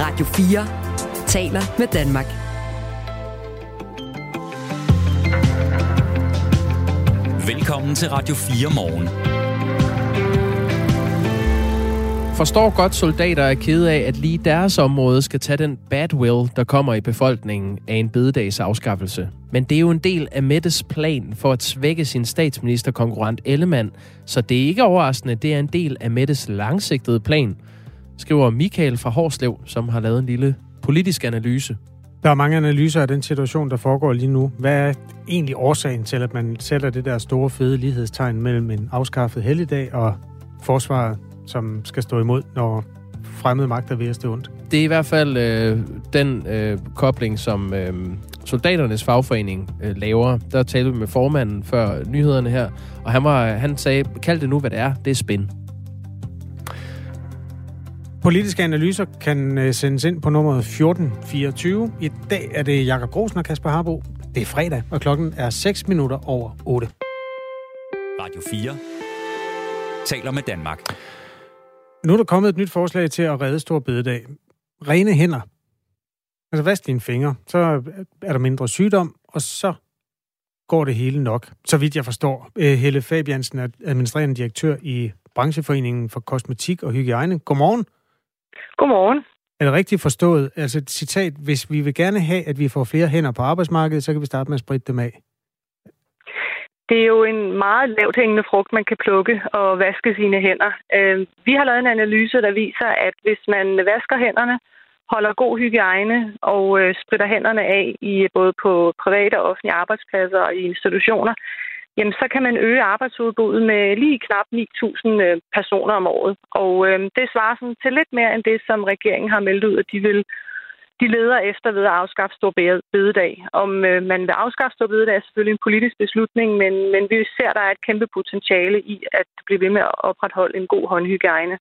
Radio 4 taler med Danmark. Velkommen til Radio 4 morgen. Forstår godt, soldater er kede af, at lige deres område skal tage den badwill, der kommer i befolkningen af en bededags afskaffelse. Men det er jo en del af Mettes plan for at svække sin statsministerkonkurrent Ellemann, så det er ikke overraskende, det er en del af Mettes langsigtede plan, skriver Michael fra Horslev, som har lavet en lille politisk analyse. Der er mange analyser af den situation, der foregår lige nu. Hvad er egentlig årsagen til, at man sætter det der store fede lighedstegn mellem en afskaffet helligdag og forsvaret, som skal stå imod, når fremmede magter vil stå ondt? Det er i hvert fald øh, den øh, kobling, som øh, soldaternes fagforening øh, laver. Der talte vi med formanden før nyhederne her, og han, var, han sagde, kald det nu, hvad det er. Det er spænd. Politiske analyser kan øh, sendes ind på nummeret 1424. I dag er det Jakob Grosen og Kasper Harbo. Det er fredag, og klokken er 6 minutter over 8. Radio 4 taler med Danmark. Nu er der kommet et nyt forslag til at redde Stor Bededag. Rene hænder. Altså vask dine fingre. Så er der mindre sygdom, og så går det hele nok. Så vidt jeg forstår. Øh, Helle Fabiansen er administrerende direktør i Brancheforeningen for Kosmetik og Hygiejne. Godmorgen. Godmorgen. Er det rigtigt forstået? Altså et citat, hvis vi vil gerne have, at vi får flere hænder på arbejdsmarkedet, så kan vi starte med at spritte dem af. Det er jo en meget lavt hængende frugt, man kan plukke og vaske sine hænder. Øh, vi har lavet en analyse, der viser, at hvis man vasker hænderne, holder god hygiejne og øh, spritter hænderne af i både på private og offentlige arbejdspladser og i institutioner, jamen så kan man øge arbejdsudbuddet med lige knap 9.000 øh, personer om året. Og øh, det svarer sådan til lidt mere end det, som regeringen har meldt ud, at de vil de leder efter ved at afskaffe stor bededag. Om øh, man vil afskaffe stor bededag er selvfølgelig en politisk beslutning, men, men vi ser, at der er et kæmpe potentiale i at blive ved med at opretholde en god håndhygiejne.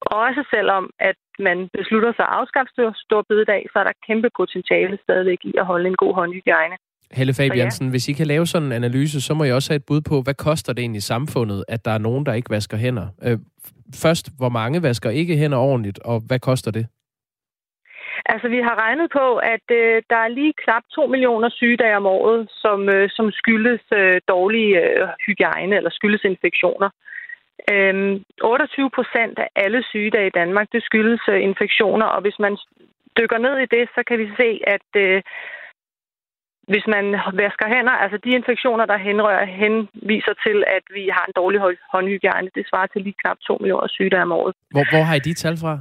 Og også selvom at man beslutter sig at afskaffe stor bededag, så er der kæmpe potentiale stadigvæk i at holde en god håndhygiejne. Helle Fabiansen, ja. hvis I kan lave sådan en analyse, så må I også have et bud på, hvad koster det egentlig i samfundet, at der er nogen, der ikke vasker hænder? Øh, først, hvor mange vasker ikke hænder ordentligt, og hvad koster det? Altså, vi har regnet på, at øh, der er lige knap 2 millioner sygedage om året, som, øh, som skyldes øh, dårlig øh, hygiejne eller skyldes infektioner. Øhm, 28 procent af alle sygedage i Danmark, det skyldes øh, infektioner, og hvis man dykker ned i det, så kan vi se, at øh, hvis man vasker hænder, altså de infektioner, der henrører, henviser til, at vi har en dårlig håndhygiejne. Det svarer til lige knap 2 millioner sygedage om året. Hvor, hvor har I de tal fra?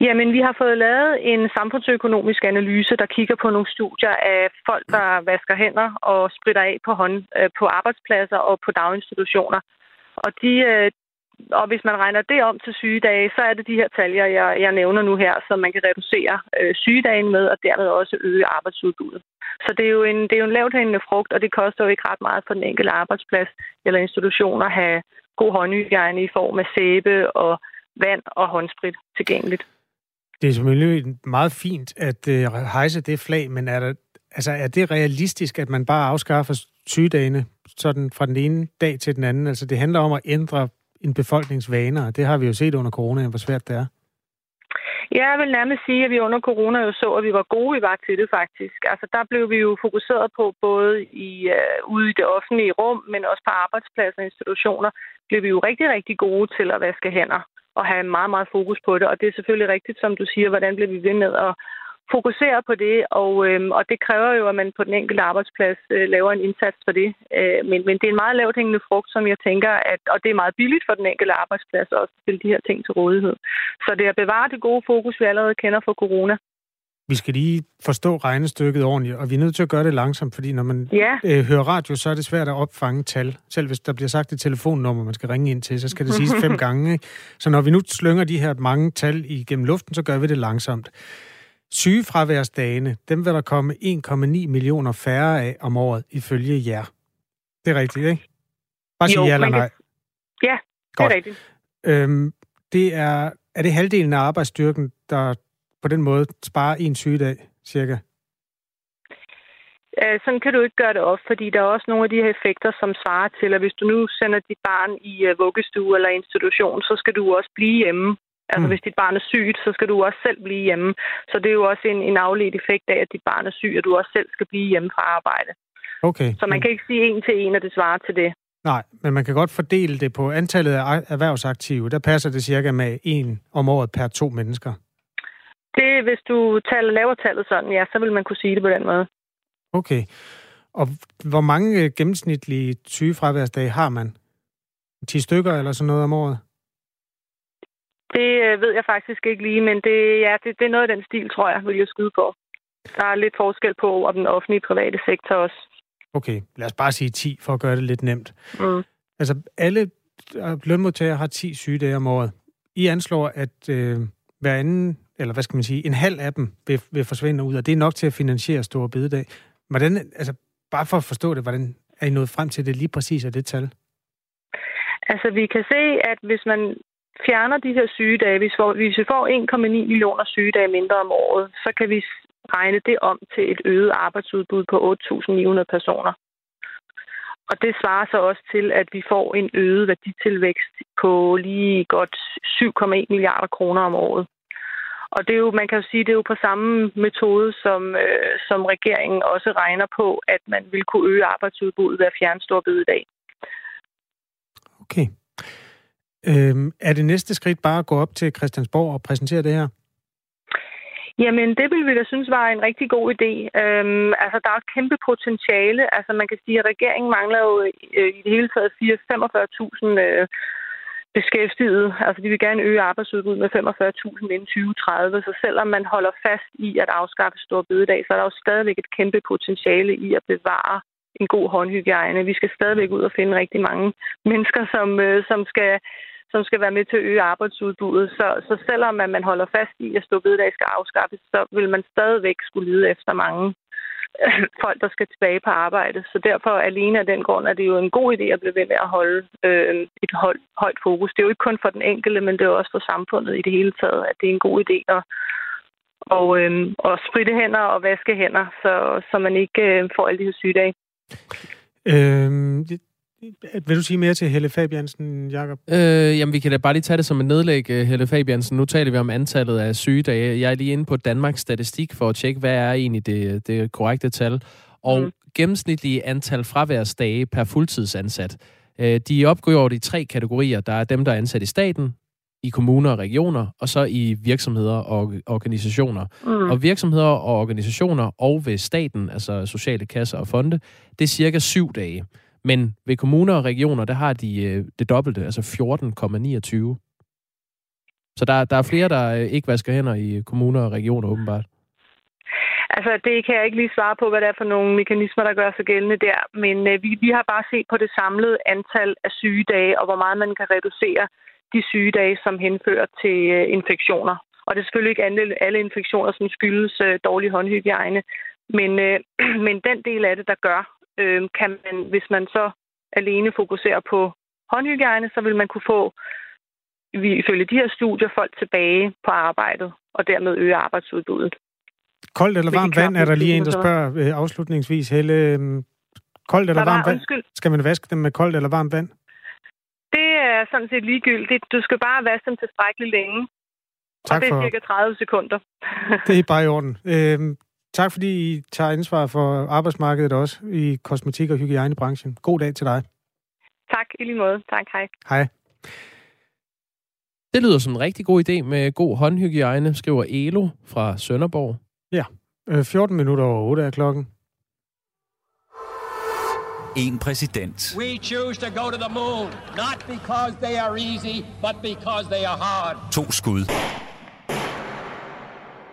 Jamen, vi har fået lavet en samfundsøkonomisk analyse, der kigger på nogle studier af folk, der vasker hænder og spritter af på, hånd, øh, på arbejdspladser og på daginstitutioner. Og, de, øh, og hvis man regner det om til sygedage, så er det de her tal, jeg, jeg nævner nu her, så man kan reducere øh, sygedagen med og dermed også øge arbejdsudbuddet. Så det er jo en, det er jo en lavt hængende frugt, og det koster jo ikke ret meget for den enkelte arbejdsplads eller institution at have god håndhygiejne i form af sæbe og vand og håndsprit tilgængeligt. Det er selvfølgelig meget fint at øh, hejse det flag, men er, der, altså, er det realistisk, at man bare afskaffer sygedagene sådan fra den ene dag til den anden? Altså det handler om at ændre en befolkningsvaner, det har vi jo set under corona, hvor svært det er. Ja, Jeg vil nærmest sige, at vi under corona jo så, at vi var gode i var til det faktisk. Altså der blev vi jo fokuseret på både i, øh, ude i det offentlige rum, men også på arbejdspladser og institutioner, blev vi jo rigtig, rigtig gode til at vaske hænder og have meget, meget fokus på det. Og det er selvfølgelig rigtigt, som du siger, hvordan bliver vi ved med at fokusere på det, og, øhm, og det kræver jo, at man på den enkelte arbejdsplads øh, laver en indsats for det. Øh, men, men det er en meget lavt hængende frugt, som jeg tænker, at, og det er meget billigt for den enkelte arbejdsplads også at stille de her ting til rådighed. Så det er at bevare det gode fokus, vi allerede kender fra corona. Vi skal lige forstå regnestykket ordentligt, og vi er nødt til at gøre det langsomt, fordi når man ja. øh, hører radio, så er det svært at opfange tal. Selv hvis der bliver sagt et telefonnummer, man skal ringe ind til, så skal det siges fem gange. Ikke? Så når vi nu slynger de her mange tal igennem luften, så gør vi det langsomt. Sygefraværsdagene, dem vil der komme 1,9 millioner færre af om året, ifølge jer. Det er rigtigt, ikke? Bare sige ja eller nej. Ja, det Godt. er rigtigt. Øhm, det er, er det halvdelen af arbejdsstyrken, der på den måde sparer en sygedag, cirka? Sådan kan du ikke gøre det op, fordi der er også nogle af de her effekter, som svarer til, at hvis du nu sender dit barn i øh, vuggestue eller institution, så skal du også blive hjemme Altså Mm. hvis dit barn er sygt, så skal du også selv blive hjemme. Så det er jo også en, en afledt effekt af, at dit barn er syg, og du også selv skal blive hjemme fra arbejde. Okay. Så man kan ikke sige en til en, at det svarer til det. Nej, men man kan godt fordele det på antallet af erhvervsaktive. Der passer det cirka med en om året per to mennesker. Det, hvis du taler, laver tallet sådan, ja, så vil man kunne sige det på den måde. Okay. Og hvor mange gennemsnitlige sygefraværsdage har man? 10 stykker eller sådan noget om året? Det øh, ved jeg faktisk ikke lige, men det, ja, det, det er noget af den stil, tror jeg, vil jeg skyde på. Der er lidt forskel på om den offentlige private sektor også. Okay, lad os bare sige 10, for at gøre det lidt nemt. Mm. Altså, alle øh, lønmodtagere har 10 sygedage om året. I anslår, at øh, hver anden, eller hvad skal man sige, en halv af dem vil, vil forsvinde ud, og det er nok til at finansiere store bededag. Hvordan, altså, bare for at forstå det, hvordan er I nået frem til det lige præcis af det tal? Altså, vi kan se, at hvis man fjerner de her sygedage, hvis, vi får, hvis vi får 1,9 millioner sygedage mindre om året, så kan vi regne det om til et øget arbejdsudbud på 8.900 personer. Og det svarer så også til, at vi får en øget værditilvækst på lige godt 7,1 milliarder kroner om året. Og det er jo, man kan jo sige, det er jo på samme metode, som, øh, som regeringen også regner på, at man vil kunne øge arbejdsudbuddet ved at fjerne stor dag. Okay. Øhm, er det næste skridt bare at gå op til Christiansborg og præsentere det her? Jamen, det ville vi da synes var en rigtig god idé. Øhm, altså, der er et kæmpe potentiale. Altså, man kan sige, at regeringen mangler jo øh, i det hele taget 45.000 øh, beskæftigede. Altså, de vil gerne øge arbejdsudbuddet med 45.000 inden 2030. Så selvom man holder fast i at afskaffe stor bededag, så er der jo stadigvæk et kæmpe potentiale i at bevare en god håndhygiejne. Vi skal stadigvæk ud og finde rigtig mange mennesker, som, øh, som skal som skal være med til at øge arbejdsudbuddet. Så, så selvom at man holder fast i, at ståbededag skal afskaffes, så vil man stadigvæk skulle lide efter mange folk, der skal tilbage på arbejde. Så derfor alene af den grund er det jo en god idé at blive ved med at holde øh, et hold, højt fokus. Det er jo ikke kun for den enkelte, men det er jo også for samfundet i det hele taget, at det er en god idé at og, øh, og spritte hænder og vaske hænder, så, så man ikke øh, får alle de her sygedage. Øhm, vil du sige mere til Helle Fabiansen, Jakob? Øh, jamen, vi kan da bare lige tage det som en nedlæg, øh, Helle Fabiansen. Nu taler vi om antallet af sygedage. Jeg er lige inde på Danmarks Statistik for at tjekke, hvad er egentlig det, det korrekte tal. Og mm. gennemsnitlige antal fraværsdage per fuldtidsansat. Øh, de er opgjort i tre kategorier. Der er dem, der er ansat i staten, i kommuner og regioner, og så i virksomheder og organisationer. Mm. Og virksomheder og organisationer og ved staten, altså sociale kasser og fonde, det er cirka syv dage. Men ved kommuner og regioner, der har de øh, det dobbelte, altså 14,29. Så der, der er flere, der øh, ikke vasker hænder i kommuner og regioner, åbenbart. Altså, det kan jeg ikke lige svare på, hvad det er for nogle mekanismer, der gør sig gældende der. Men øh, vi, vi har bare set på det samlede antal af sygedage, og hvor meget man kan reducere de sygedage, som henfører til øh, infektioner. Og det er selvfølgelig ikke alle, alle infektioner, som skyldes øh, dårlig håndhygiejne. Men, øh, men den del af det, der gør, øh, kan man, hvis man så alene fokuserer på håndhygiejne, så vil man kunne få, ifølge de her studier, folk tilbage på arbejdet, og dermed øge arbejdsudbuddet. Koldt eller varmt vand, er der lige en, der spørger øh, afslutningsvis. Helle, koldt eller varmt vand? Skal man vaske dem med koldt eller varmt vand? det er sådan set ligegyldigt. Du skal bare vaske dem tilstrækkeligt længe. Tak og det er for, cirka 30 sekunder. det er bare i orden. Øhm, tak fordi I tager ansvar for arbejdsmarkedet også i kosmetik- og hygiejnebranchen. God dag til dig. tak, i lige måde. Tak, hej. Hej. Det lyder som en rigtig god idé med god håndhygiejne, skriver Elo fra Sønderborg. Øh, 14 minutter over 8 er klokken. En præsident. We choose to go to the moon, not because they are easy, but because they are hard. To skud.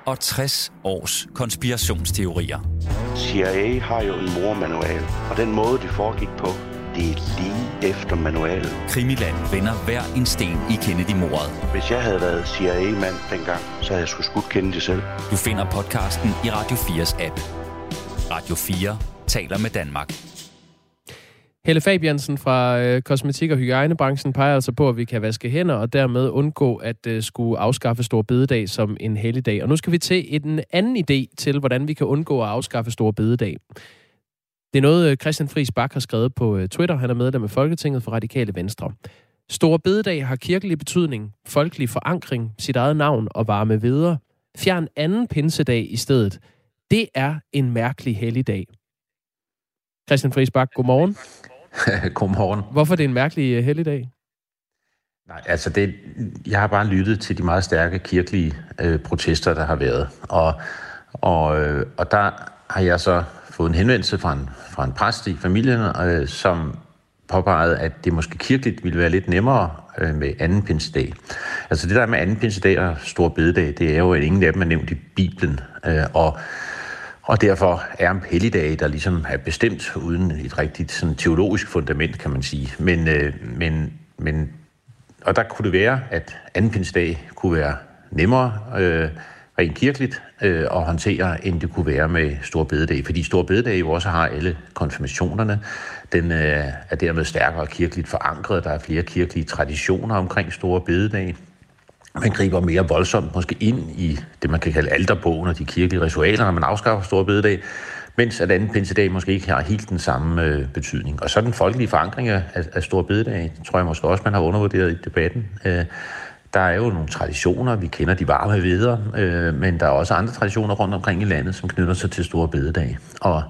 Og 60 års konspirationsteorier. CIA har jo en mormanual, og den måde, det foregik på, det er lige efter manualen. Krimiland vender hver en sten i Kennedy-mordet. Hvis jeg havde været CIA-mand dengang, så havde jeg skulle skudt Kennedy selv. Du finder podcasten i Radio 4's app. Radio 4 taler med Danmark. Helle Fabiansen fra øh, kosmetik- og hygiejnebranchen peger altså på, at vi kan vaske hænder og dermed undgå at øh, skulle afskaffe stor bededag som en helligdag. Og nu skal vi til en anden idé til, hvordan vi kan undgå at afskaffe stor bededag. Det er noget, øh, Christian Friis Bak har skrevet på øh, Twitter. Han er medlem af Folketinget for Radikale Venstre. Stor bededag har kirkelig betydning, folkelig forankring, sit eget navn og varme videre. Fjern anden pinsedag i stedet. Det er en mærkelig helligdag. Christian Friis Bak, godmorgen. godmorgen. Hvorfor er det en mærkelig helligdag? Nej, altså det, jeg har bare lyttet til de meget stærke kirkelige øh, protester, der har været. Og, og, øh, og der har jeg så fået en henvendelse fra en, fra en præst i familien, øh, som påpegede, at det måske kirkeligt ville være lidt nemmere øh, med anden pinsedag. Altså det der med anden pinsedag og stor bededag, det er jo, at ingen af dem er nævnt i Bibelen. Øh, og, og derfor er en helligdag, der ligesom er bestemt uden et rigtigt sådan, teologisk fundament, kan man sige. Men, øh, men, men og der kunne det være, at anden pinsedag kunne være nemmere øh, rent kirkeligt øh, at håndtere, end det kunne være med Stor Bededag. Fordi Stor Bededag jo også har alle konfirmationerne. Den øh, er dermed stærkere kirkeligt forankret. Der er flere kirkelige traditioner omkring Store Bededag. Man griber mere voldsomt måske ind i det, man kan kalde alterbogen og de kirkelige ritualer, når man afskaffer Store Bededag mens at anden pinsedag måske ikke har helt den samme øh, betydning. Og så den folkelige forankring af, af Stor Bededag, tror jeg måske også, man har undervurderet i debatten. Øh, der er jo nogle traditioner, vi kender de varme videre, øh, men der er også andre traditioner rundt omkring i landet, som knytter sig til Store Bededag. Og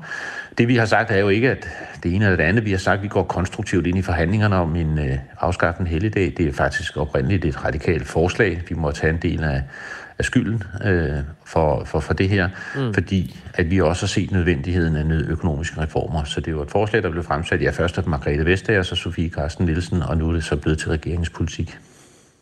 det vi har sagt er jo ikke, at det ene eller det andet. Vi har sagt, at vi går konstruktivt ind i forhandlingerne om en øh, afskaffende helligdag. Det er faktisk oprindeligt et radikalt forslag. Vi må tage en del af, af skylden øh, for, for, for det her, mm. fordi at vi også har set nødvendigheden af økonomiske reformer. Så det var et forslag, der blev fremsat, ja, først af Margrethe Vestager, så Sofie Carsten Nielsen, og nu er det så blevet til regeringspolitik.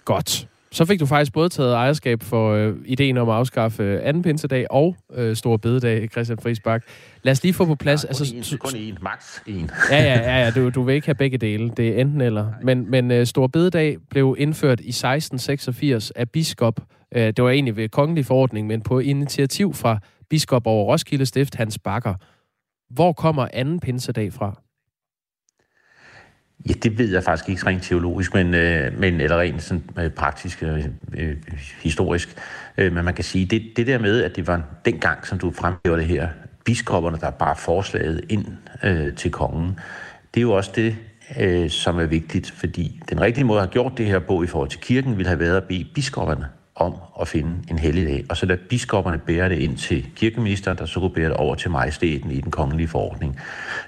Godt. Så fik du faktisk både taget ejerskab for øh, ideen om at afskaffe øh, anden pinsedag og øh, Store Bededag, Christian Friis Bak. Lad os lige få på plads... Ja, kun, altså, en, kun en, max en. ja, ja, ja, ja du, du vil ikke have begge dele. Det er enten eller. Men, men øh, Store Bededag blev indført i 1686 af biskop. Øh, det var egentlig ved kongelig forordning, men på initiativ fra biskop over Roskilde Stift, Hans Bakker. Hvor kommer anden pinsedag fra? Ja, det ved jeg faktisk ikke rent teologisk, men, øh, men eller rent sådan, øh, praktisk, og øh, historisk. Øh, men man kan sige, det, det der med, at det var dengang, som du fremhæver det her, biskopperne, der bare forslaget ind øh, til kongen, det er jo også det, øh, som er vigtigt, fordi den rigtige måde at have gjort det her på i forhold til kirken, ville have været at bede biskopperne om at finde en helligdag, og så lade biskopperne bære det ind til kirkeministeren, der så kunne bære det over til majestæten i den kongelige forordning.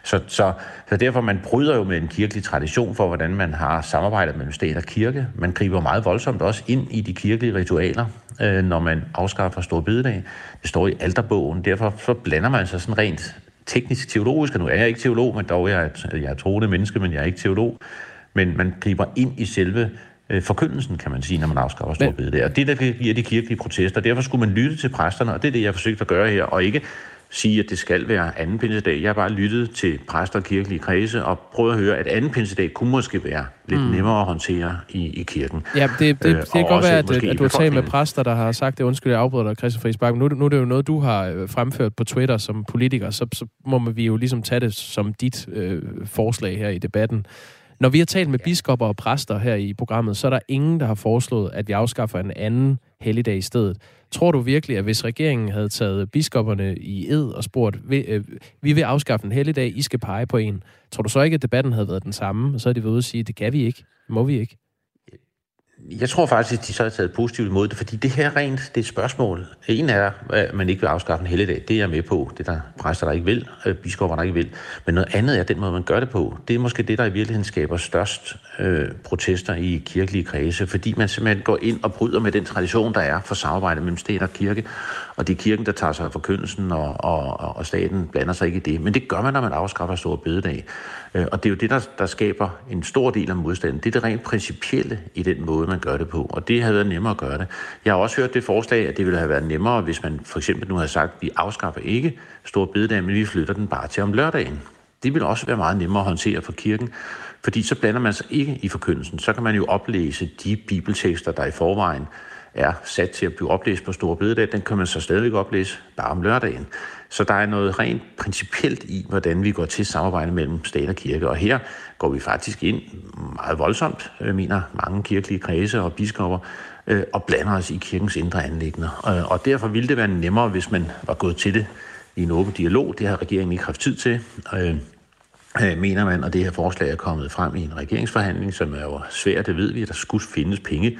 Så, så, så derfor man bryder jo med en kirkelig tradition for, hvordan man har samarbejdet mellem stat og kirke. Man griber meget voldsomt også ind i de kirkelige ritualer, øh, når man afskaffer Stor Bededag. Det står i alterbogen, derfor så blander man sig sådan rent teknisk teologisk, og nu er jeg ikke teolog, men dog jeg, jeg er troende menneske, men jeg er ikke teolog. Men man griber ind i selve øh, forkyndelsen, kan man sige, når man afskaffer stor der. Og det, der giver de kirkelige protester, derfor skulle man lytte til præsterne, og det er det, jeg har forsøgt at gøre her, og ikke sige, at det skal være anden pinsedag. Jeg har bare lyttet til præster og kirkelige kredse og prøvet at høre, at anden pinsedag kunne måske være lidt mm. nemmere at håndtere i, i kirken. Ja, det, det, det, det kan godt være, at, at du har talt med præster, der har sagt det. Undskyld, jeg afbryder dig, Christian Friis Nu, nu er det jo noget, du har øh, fremført på Twitter som politiker, så, så må vi jo ligesom tage det som dit øh, forslag her i debatten. Når vi har talt med biskopper og præster her i programmet, så er der ingen, der har foreslået, at vi afskaffer en anden helligdag i stedet. Tror du virkelig, at hvis regeringen havde taget biskopperne i ed og spurgt, øh, vi vil afskaffe en helligdag, I skal pege på en, tror du så ikke, at debatten havde været den samme, og så er de været ude og sige, det kan vi ikke, må vi ikke? Jeg tror faktisk, at de så har taget positivt imod det, fordi det her rent, det er et spørgsmål. En er, at man ikke vil afskaffe en helligdag. Det er jeg med på. Det der præster, der ikke vil, øh, biskopper, der ikke vil. Men noget andet er den måde, man gør det på. Det er måske det, der i virkeligheden skaber størst øh, protester i kirkelige kredse, fordi man simpelthen går ind og bryder med den tradition, der er for samarbejde mellem stat og kirke. Og det er kirken, der tager sig af forkyndelsen, og, og, og staten blander sig ikke i det. Men det gør man, når man afskaffer store bededag. Øh, og det er jo det, der, der skaber en stor del af modstanden. Det er det rent principielle i den måde, man gør det på. Og det havde været nemmere at gøre det. Jeg har også hørt det forslag, at det ville have været nemmere, hvis man for eksempel nu havde sagt, at vi afskaffer ikke store bededag, men vi flytter den bare til om lørdagen. Det vil også være meget nemmere at håndtere for kirken, fordi så blander man sig ikke i forkyndelsen. Så kan man jo oplæse de bibeltekster, der i forvejen er sat til at blive oplæst på Store Bededag, den kan man så stadigvæk oplæse bare om lørdagen. Så der er noget rent principielt i, hvordan vi går til samarbejde mellem stat og kirke. Og her går vi faktisk ind meget voldsomt, øh, mener mange kirkelige kredse og biskopper, øh, og blander os i kirkens indre anlæggende. Øh, og derfor ville det være nemmere, hvis man var gået til det i en åben dialog. Det har regeringen ikke haft tid til. mener man, og det her forslag er kommet frem i en regeringsforhandling, som er jo svært, det ved vi, at der skulle findes penge.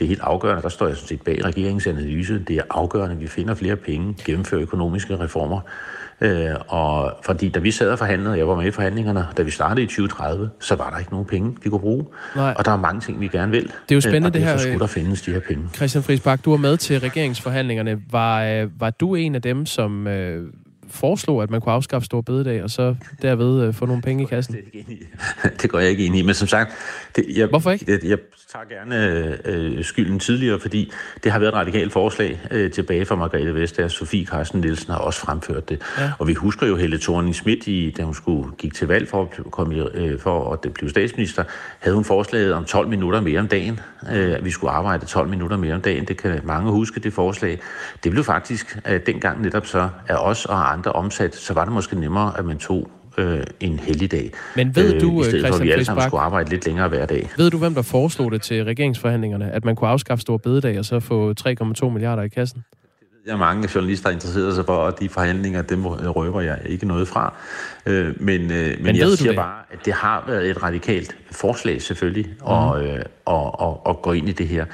Det er helt afgørende, der står jeg sådan set bag regeringens analyse. Det er afgørende, at vi finder flere penge, gennemfører økonomiske reformer. Øh, og fordi da vi sad og forhandlede, jeg var med i forhandlingerne, da vi startede i 2030, så var der ikke nogen penge, vi kunne bruge. Nej. Og der er mange ting, vi gerne vil. Det er jo spændende, og det her, øh, skulle der findes de her penge. Christian Friis Bak, du var med til regeringsforhandlingerne. Var, øh, var du en af dem, som øh, foreslog, at man kunne afskaffe Stor Bededag, og så derved øh, få nogle penge i kassen? Det, det går jeg ikke ind i, men som sagt... Det, jeg, Hvorfor ikke? Jeg, jeg tager gerne øh, skylden tidligere, fordi det har været et radikalt forslag øh, tilbage fra Margrethe Vestager. Sofie Carsten Nielsen har også fremført det. Ja. Og vi husker jo Helle thorning Schmidt, i, da hun skulle gik til valg for at, komme, øh, for at blive statsminister, havde hun forslaget om 12 minutter mere om dagen. Øh, at vi skulle arbejde 12 minutter mere om dagen. Det kan mange huske, det forslag. Det blev faktisk øh, dengang netop så af os og andre omsat, så var det måske nemmere, at man tog øh, en helligdag. Men ved du, i stedet for, at Christian vi alle sammen skulle arbejde lidt længere hver dag. Ved du, hvem der foreslog det til regeringsforhandlingerne, at man kunne afskaffe Stor Bededag og så få 3,2 milliarder i kassen? Jeg er mange journalister, der interesserer sig for, og de forhandlinger, dem røber jeg ikke noget fra. Øh, men, øh, men, ved men jeg siger det? bare, at det har været et radikalt forslag selvfølgelig, Mhm. og, øh, og, og, og gå ind i det her.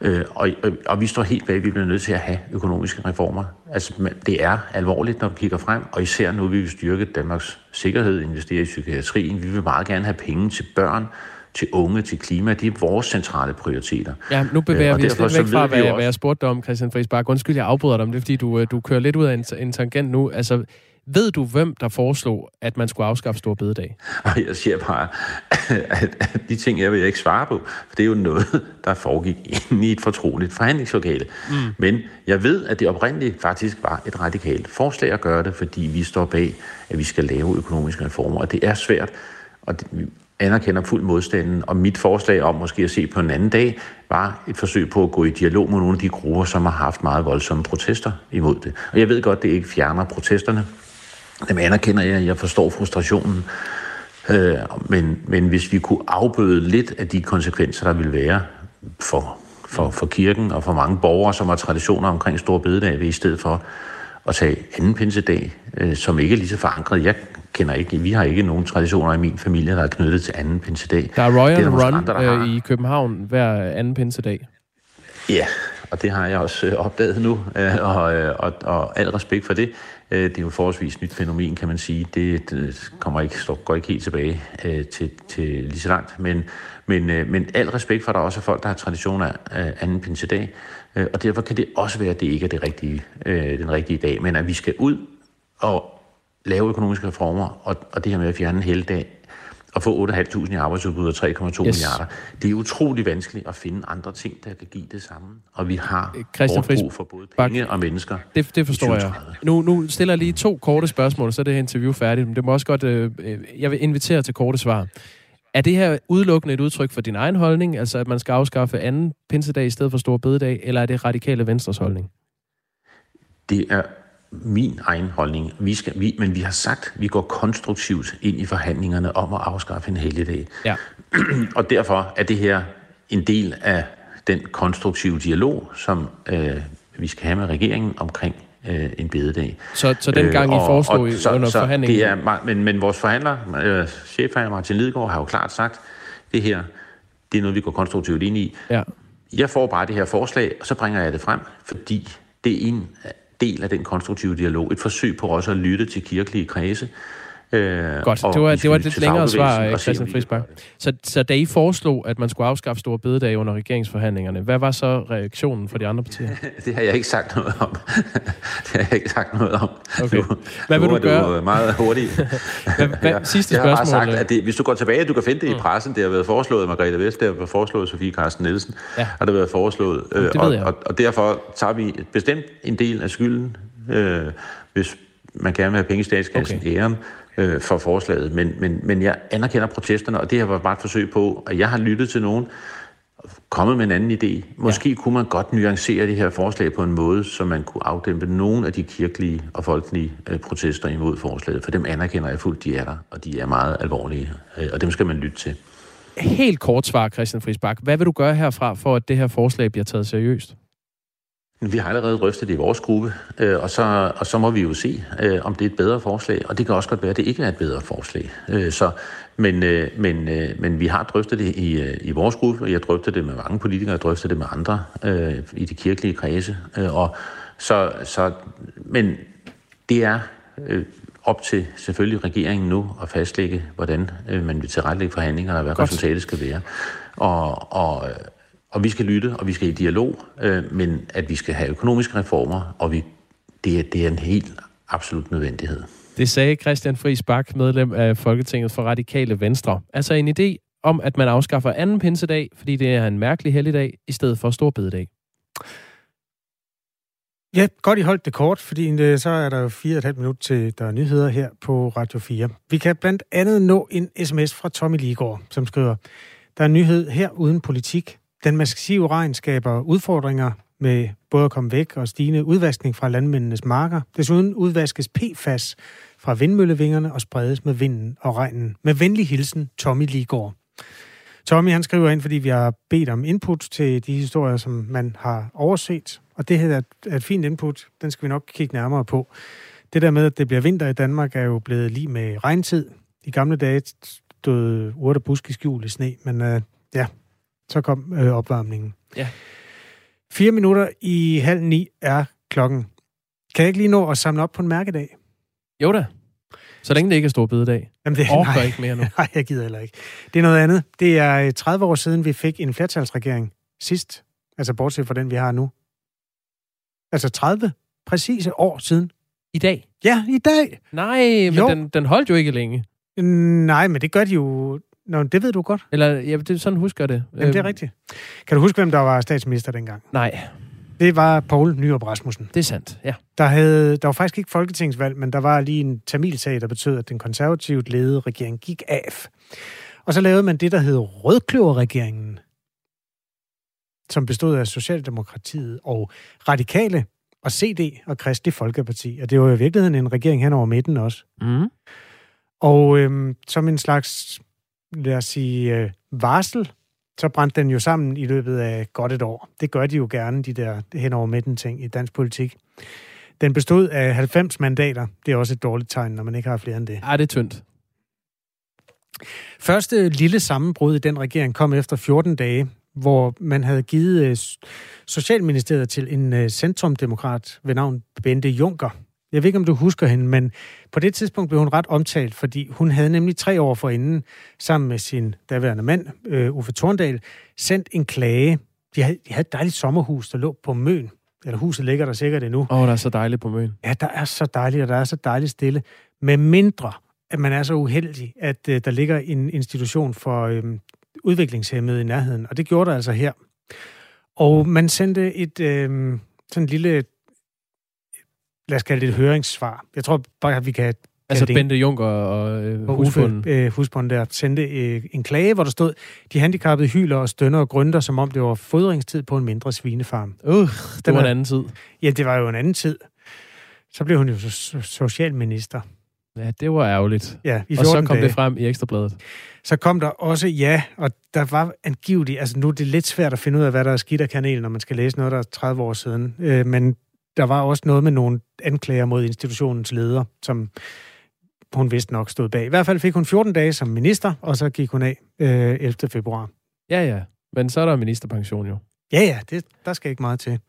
Øh, og, og, og vi står helt bag, at vi bliver nødt til at have økonomiske reformer. Altså, det er alvorligt, når vi kigger frem, og især nu vil vi styrke Danmarks sikkerhed, investere i psykiatrien. Vi vil meget gerne have penge til børn, til unge, til klima. Det er vores centrale prioriteter. Ja, nu bevæger Øh, vi os lidt væk fra, hvad, jeg- også- hvad jeg spurgte dig om, Christian Friis Bak. Undskyld, jeg afbryder dig om det, fordi du, øh, du kører lidt ud af en, en tangent nu. Altså, ved du, hvem der foreslog, at man skulle afskaffe Stor Bededag? Og jeg siger bare, at de ting, jeg vil ikke svare på, for det er jo noget, der foregik inde i et fortroligt forhandlingslokale. Mm. Men jeg ved, at det oprindeligt faktisk var et radikalt forslag at gøre det, fordi vi står bag, at vi skal lave økonomiske reformer, og det er svært, og det, vi anerkender fuld modstanden, og mit forslag om måske at se på en anden dag, var et forsøg på at gå i dialog med nogle af de grupper, som har haft meget voldsomme protester imod det. Og jeg ved godt, det ikke fjerner protesterne, dem anerkender jeg, jeg forstår frustrationen. Øh, men, men hvis vi kunne afbøde lidt af de konsekvenser, der ville være for, for, for kirken og for mange borgere, som har traditioner omkring Store Bededag, ved i stedet for at tage anden pinsedag, øh, som ikke er lige så forankret. Jeg kender ikke, vi har ikke nogen traditioner i min familie, der er knyttet til anden pinsedag. Der er Royal Run andre, der har. øh, i København hver anden pinsedag. Ja, og det har jeg også øh, opdaget nu, øh, og, og, og al respekt for det. Øh, det er jo et forholdsvis nyt fænomen, kan man sige. Det, det kommer ikke, står, går ikke helt tilbage øh, til, til lige så langt, men, men, øh, men al respekt for, at der også er folk, der har tradition af anden pinsedag, øh, og derfor kan det også være, at det ikke er det rigtige, øh, den rigtige dag, men at vi skal ud og lave økonomiske reformer, og, og det her med at fjerne en helligdag, og få 8.500 i arbejdsudbud og 3,2 yes. milliarder. Det er utrolig vanskeligt at finde andre ting, der kan give det samme. Og vi har Christian hårdt Friis brug for både Bak. penge og mennesker. Det, det forstår jeg. 2030. Nu, nu stiller jeg lige to korte spørgsmål, så er det her interview færdigt. Men det må også godt... Øh, øh, jeg vil invitere til korte svar. Er det her udelukkende et udtryk for din egen holdning, altså at man skal afskaffe anden pinsedag i stedet for stor bededag, eller er det radikale venstres holdning? Det er min egen holdning. Vi skal, vi, men vi har sagt, at vi går konstruktivt ind i forhandlingerne om at afskaffe en helligdag. Ja. Og derfor er det her en del af den konstruktive dialog, som øh, vi skal have med regeringen omkring øh, en bededag. Så, så den gang I Øh, og- foreslog og I så- under så forhandlingen... Det er, men, men vores forhandler, øh, chefforhandler Martin Lidegaard, har jo klart sagt, det her, det er noget, vi går konstruktivt ind i. Ja. Jeg får bare det her forslag, og så bringer jeg det frem, fordi det er en del af den konstruktive dialog. Et forsøg på også at lytte til kirkelige kredse. Øh, Godt, det var, det var et lidt længere svar, øh, Christian det. Så, så da I foreslog, at man skulle afskaffe store bededag under regeringsforhandlingerne, hvad var så reaktionen fra de andre partier? Det har jeg ikke sagt noget om. det har jeg ikke sagt noget om. Okay. Nu, Hvad vil nu du gøre? Du meget hurtigt. Hvad, hvad, sidste jeg har bare spørgsmål. sagt, øh, at det, hvis du går tilbage, du kan finde det i pressen, det har været foreslået af Margrethe Vest, det har været foreslået af Sofie Carsten Nielsen, Ja. har det været foreslået. Øh, det ved og, jeg. og, og derfor tager vi bestemt en del af skylden, øh, hvis man gerne vil have penge i statskassen, okay. æren øh, for forslaget. Men, men, men jeg anerkender protesterne, og det her var bare et forsøg på, at jeg har lyttet til nogen, kommet med en anden idé. Måske ja. kunne man godt nuancere det her forslag på en måde, så man kunne afdæmpe nogle af de kirkelige og folkelige øh, protester imod forslaget. For dem anerkender jeg fuldt, de er der, og de er meget alvorlige, øh, og dem skal man lytte til. Helt kort svar, Christian Friis Bak. Hvad vil du gøre herfra, for at det her forslag bliver taget seriøst? Vi har allerede drøftet det i vores gruppe, øh, og, så, og så må vi jo se, øh, om det er et bedre forslag. Og det kan også godt være, at det ikke er et bedre forslag. Øh, så, men, øh, men, øh, men vi har drøftet det i, øh, i vores gruppe, og jeg drøfter det med mange politikere, jeg drøfter det med andre øh, i de kirkelige kredse. Øh, og så, så, men det er øh, op til selvfølgelig regeringen nu at fastlægge, hvordan øh, man vil tilrettelægge forhandlinger, og hvad Godt. resultatet skal være. Og, og, og vi skal lytte, og vi skal i dialog, øh, men at vi skal have økonomiske reformer, og vi, det, er, det er en helt absolut nødvendighed. Det sagde Christian Friis Bak, medlem af Folketinget for Radikale Venstre. Altså en idé om, at man afskaffer anden pinsedag, fordi det er en mærkelig helligdag, i stedet for stor bededag. Ja, godt I holdt det kort, fordi øh, så er der jo fire og et halvt minut til, der er nyheder her på Radio 4. Vi kan blandt andet nå en sms fra Tommy Ligård, som skriver, der er en nyhed her uden politik. Den massive regn skaber udfordringer med både at komme væk og stigende udvaskning fra landmændenes marker. Desuden udvaskes PFAS fra vindmøllevingerne og spredes med vinden og regnen. Med venlig hilsen, Tommy Ligård. Tommy han skriver ind, fordi vi har bedt om input til de historier, som man har overset. Og det her er et fint input. Den skal vi nok kigge nærmere på. Det der med, at det bliver vinter i Danmark, er jo blevet lige med regntid. I gamle dage stod urter buske skjul i sne, men øh, ja, så kom øh, opvarmningen. Ja. Fire minutter i halv ni er klokken. Kan jeg ikke lige nå at samle op på en mærkedag? Jo da. Så længe det ikke er stor bededag. Jamen, det, Orker nej, ikke mere nu. nej, jeg gider heller ikke. Det er noget andet. Det er øh, 30 år siden, vi fik en flertalsregering sidst. Altså bortset fra den, vi har nu. Altså 30 præcise år siden. I dag? Ja, i dag. Nej, men Jo. den, den holdt jo ikke længe. Nej, men det gør de jo... Nå, det ved du godt. Eller, ja, det sådan husker jeg det. Jamen, det er Øhm, rigtigt. Kan du huske, hvem der var statsminister dengang? Nej, Det var Poul Nyrup Rasmussen. det er sandt, ja. Der, havde, der var faktisk ikke folketingsvalg, men der var lige en tamilsag, der betød, at den konservativt ledede regering gik af. Og så lavede man det, der hed Rødkløverregeringen, som bestod af Socialdemokratiet og Radikale og CD og Kristelig Folkeparti. Og det var i virkeligheden en regering hen over midten også. Mm. Og øhm, som en slags, lad os sige, øh, varsel, så brændte den jo sammen i løbet af godt et år. Det gør de jo gerne, de der hen over midten ting i dansk politik. Den bestod af 90 mandater. Det er også et dårligt tegn, når man ikke har flere end det. Ah, det er tyndt. Første lille sammenbrud i den regering kom efter 14 dage, hvor man havde givet øh, Socialministeriet til en øh, centrumdemokrat ved navn Bente Juncker. Jeg ved ikke, om du husker hende, men på det tidspunkt blev hun ret omtalt, fordi hun havde nemlig tre år forinden, sammen med sin daværende mand, øh, Uffe Torndal, sendt en klage. De havde, de havde et dejligt sommerhus, der lå på Møn. Eller huset ligger der sikkert endnu. Åh, oh, der er så dejligt på Møn. Ja, der er så dejligt, og der er så dejligt stille. Med mindre, at man er så uheldig, at øh, der ligger en institution for øh, udviklingshemmede i nærheden. Og det gjorde der altså her. Og man sendte et øh, sådan lille, lad os kalde det et høringssvar. Jeg tror bare, at vi kan Altså det- Bente Juncker og øh, husbunden. Uffe, øh, husbunden der sendte øh, en klage, hvor der stod, de handicappede hyler og stønner og grønter, som om det var fodringstid på en mindre svinefarm. Uh, det Den var en anden tid. Ja, det var jo en anden tid. Så blev hun jo so- so- socialminister. Ja, det var ærgerligt. Ja, i Og så 14 kom dage. det frem i Ekstrabladet. Så kom der også ja, og der var angiveligt, altså nu er det lidt svært at finde ud af, hvad der er skidt af kanalen, når man skal læse noget, der er 30 år siden, øh, men der var også noget med nogle anklager mod institutionens leder, som hun vidste nok stod bag. I hvert fald fik hun 14 dage som minister, og så gik hun af øh, 11. februar. Ja, ja. Men så er der ministerpension jo. Ja, ja, det, der skal ikke meget til.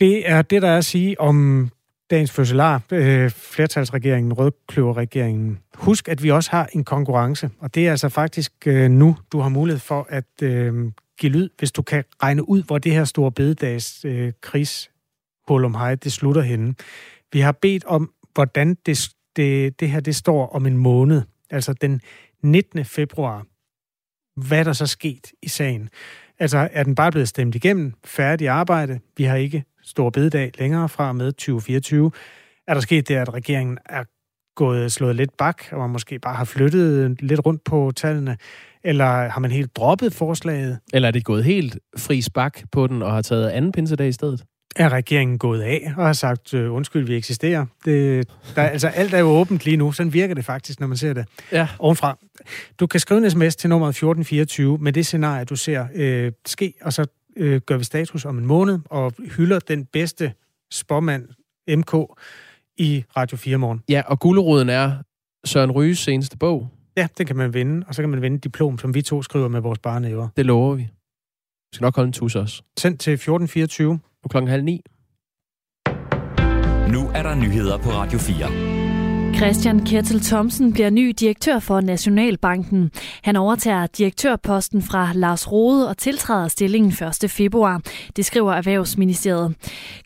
Det er det, der er at sige om dagens fødselar, øh, flertalsregeringen, rødkløverregeringen. Husk, at vi også har en konkurrence, og det er altså faktisk øh, nu, du har mulighed for at øh, give lyd, hvis du kan regne ud, hvor det her store bededags øh, kris om hej, det slutter henne. Vi har bedt om, hvordan det, det, det her det står om en måned, altså den 19. februar. Hvad er der så sket i sagen? Altså, er den bare blevet stemt igennem? Færdig arbejde? Vi har ikke stor bededag længere fra med 2024. Er der sket det, at regeringen er gået slået lidt bak, og man måske bare har flyttet lidt rundt på tallene? Eller har man helt droppet forslaget? Eller er det gået helt fri spak på den og har taget anden pinsedag i stedet? Er regeringen gået af og har sagt, øh, undskyld, vi eksisterer? Det, der, altså, alt er jo åbent lige nu. Sådan virker det faktisk, når man ser det Ja. ovenfra. Du kan skrive en sms til nummer 1424 med det scenarie, du ser øh, ske, og så øh, gør vi status om en måned og hylder den bedste spormand MK i Radio 4 morgen. Ja, og gulderoden er Søren Ryges seneste bog. Ja, den kan man vinde, og så kan man vinde et diplom, som vi to skriver med vores barnæver. Det lover vi. Vi skal nok holde en tus også. Sendt til 1424. Nu klokken halv ni. Nu er der nyheder på Radio 4. Christian Kjetil Thomsen bliver ny direktør for Nationalbanken. Han overtager direktørposten fra Lars Rode og tiltræder stillingen 1. februar. Det skriver Erhvervsministeriet.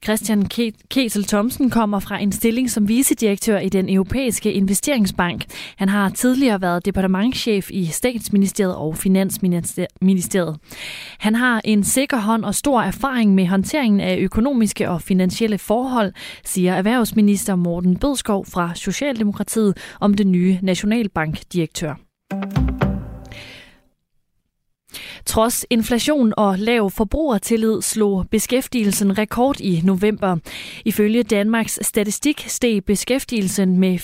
Christian Kjetil Thomsen kommer fra en stilling som vicedirektør i den europæiske investeringsbank. Han har tidligere været departementschef i statsministeriet og finansministeriet. Han har en sikker hånd og stor erfaring med håndteringen af økonomiske og finansielle forhold, siger erhvervsminister Morten Bødskov fra Social Socialdemokratiet om den nye Nationalbankdirektør. Trods inflation og lav forbrugertillid slog beskæftigelsen rekord i november. Ifølge Danmarks statistik steg beskæftigelsen med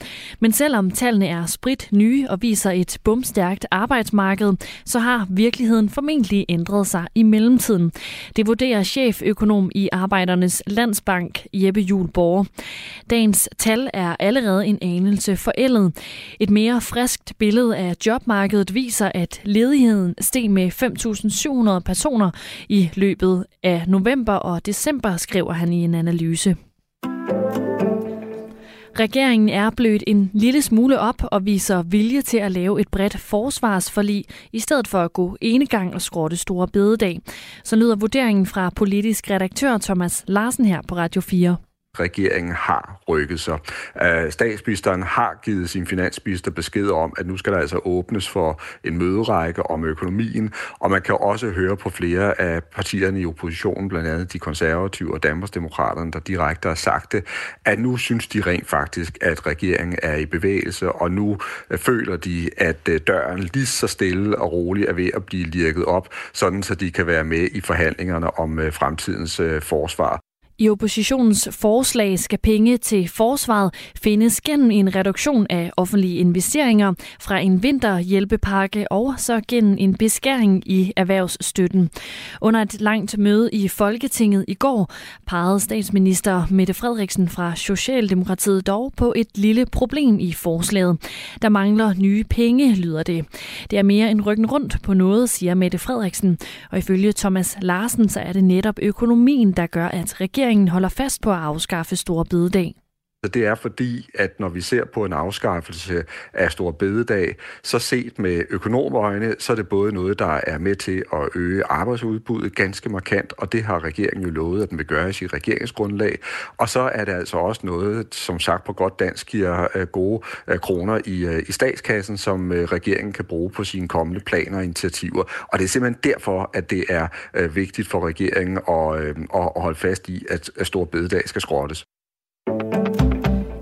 4.300. Men selvom tallene er sprit nye og viser et bumstærkt arbejdsmarked, så har virkeligheden formentlig ændret sig i mellemtiden. Det vurderer cheføkonom i Arbejdernes Landsbank, Jeppe Julborg. Dagens tal er allerede en anelse forældet. Et mere friskt billede af jobmarkedet viser, at ledige ledigheden steg med 5.700 personer i løbet af november og december, skriver han i en analyse. Regeringen er blødt en lille smule op og viser vilje til at lave et bredt forsvarsforlig, i stedet for at gå enegang og skrotte store bededag. Så lyder vurderingen fra politisk redaktør Thomas Larsen her på Radio 4 regeringen har rykket sig. Uh, statsministeren har givet sin finansminister besked om, at nu skal der altså åbnes for en møderække om økonomien, og man kan også høre på flere af partierne i oppositionen, blandt andet de konservative og Danmarksdemokraterne, der direkte har sagt det, at nu synes de rent faktisk, at regeringen er i bevægelse, og nu øh, føler de, at øh, døren lige så stille og roligt er ved at blive lirket op, sådan så de kan være med i forhandlingerne om fremtidens forsvar. I oppositionens forslag skal penge til forsvaret findes gennem en reduktion af offentlige investeringer fra en vinterhjælpepakke og så gennem en beskæring i erhvervsstøtten. Under et langt møde i Folketinget i går pegede statsminister Mette Frederiksen fra Socialdemokratiet dog på et lille problem i forslaget. Der mangler nye penge, lyder det. Det er mere en ryggen rundt på noget, siger Mette Frederiksen. Og ifølge Thomas Larsen, så er det netop økonomien, der gør, at regeringen regeringen holder fast på at afskaffe store bededag. Det er fordi, at når vi ser på en afskaffelse af stor bededag, så set med økonomøjne, så er det både noget, der er med til at øge arbejdsudbuddet ganske markant, og det har regeringen jo lovet, at den vil gøre i sit regeringsgrundlag. Og så er det altså også noget, som sagt på godt dansk, giver øh, gode øh, kroner i, øh, i statskassen, som regeringen kan bruge på sine kommende planer og initiativer. Og det er simpelthen derfor, at det er vigtigt for regeringen at, at holde fast i, at stor bededag skal skrottes.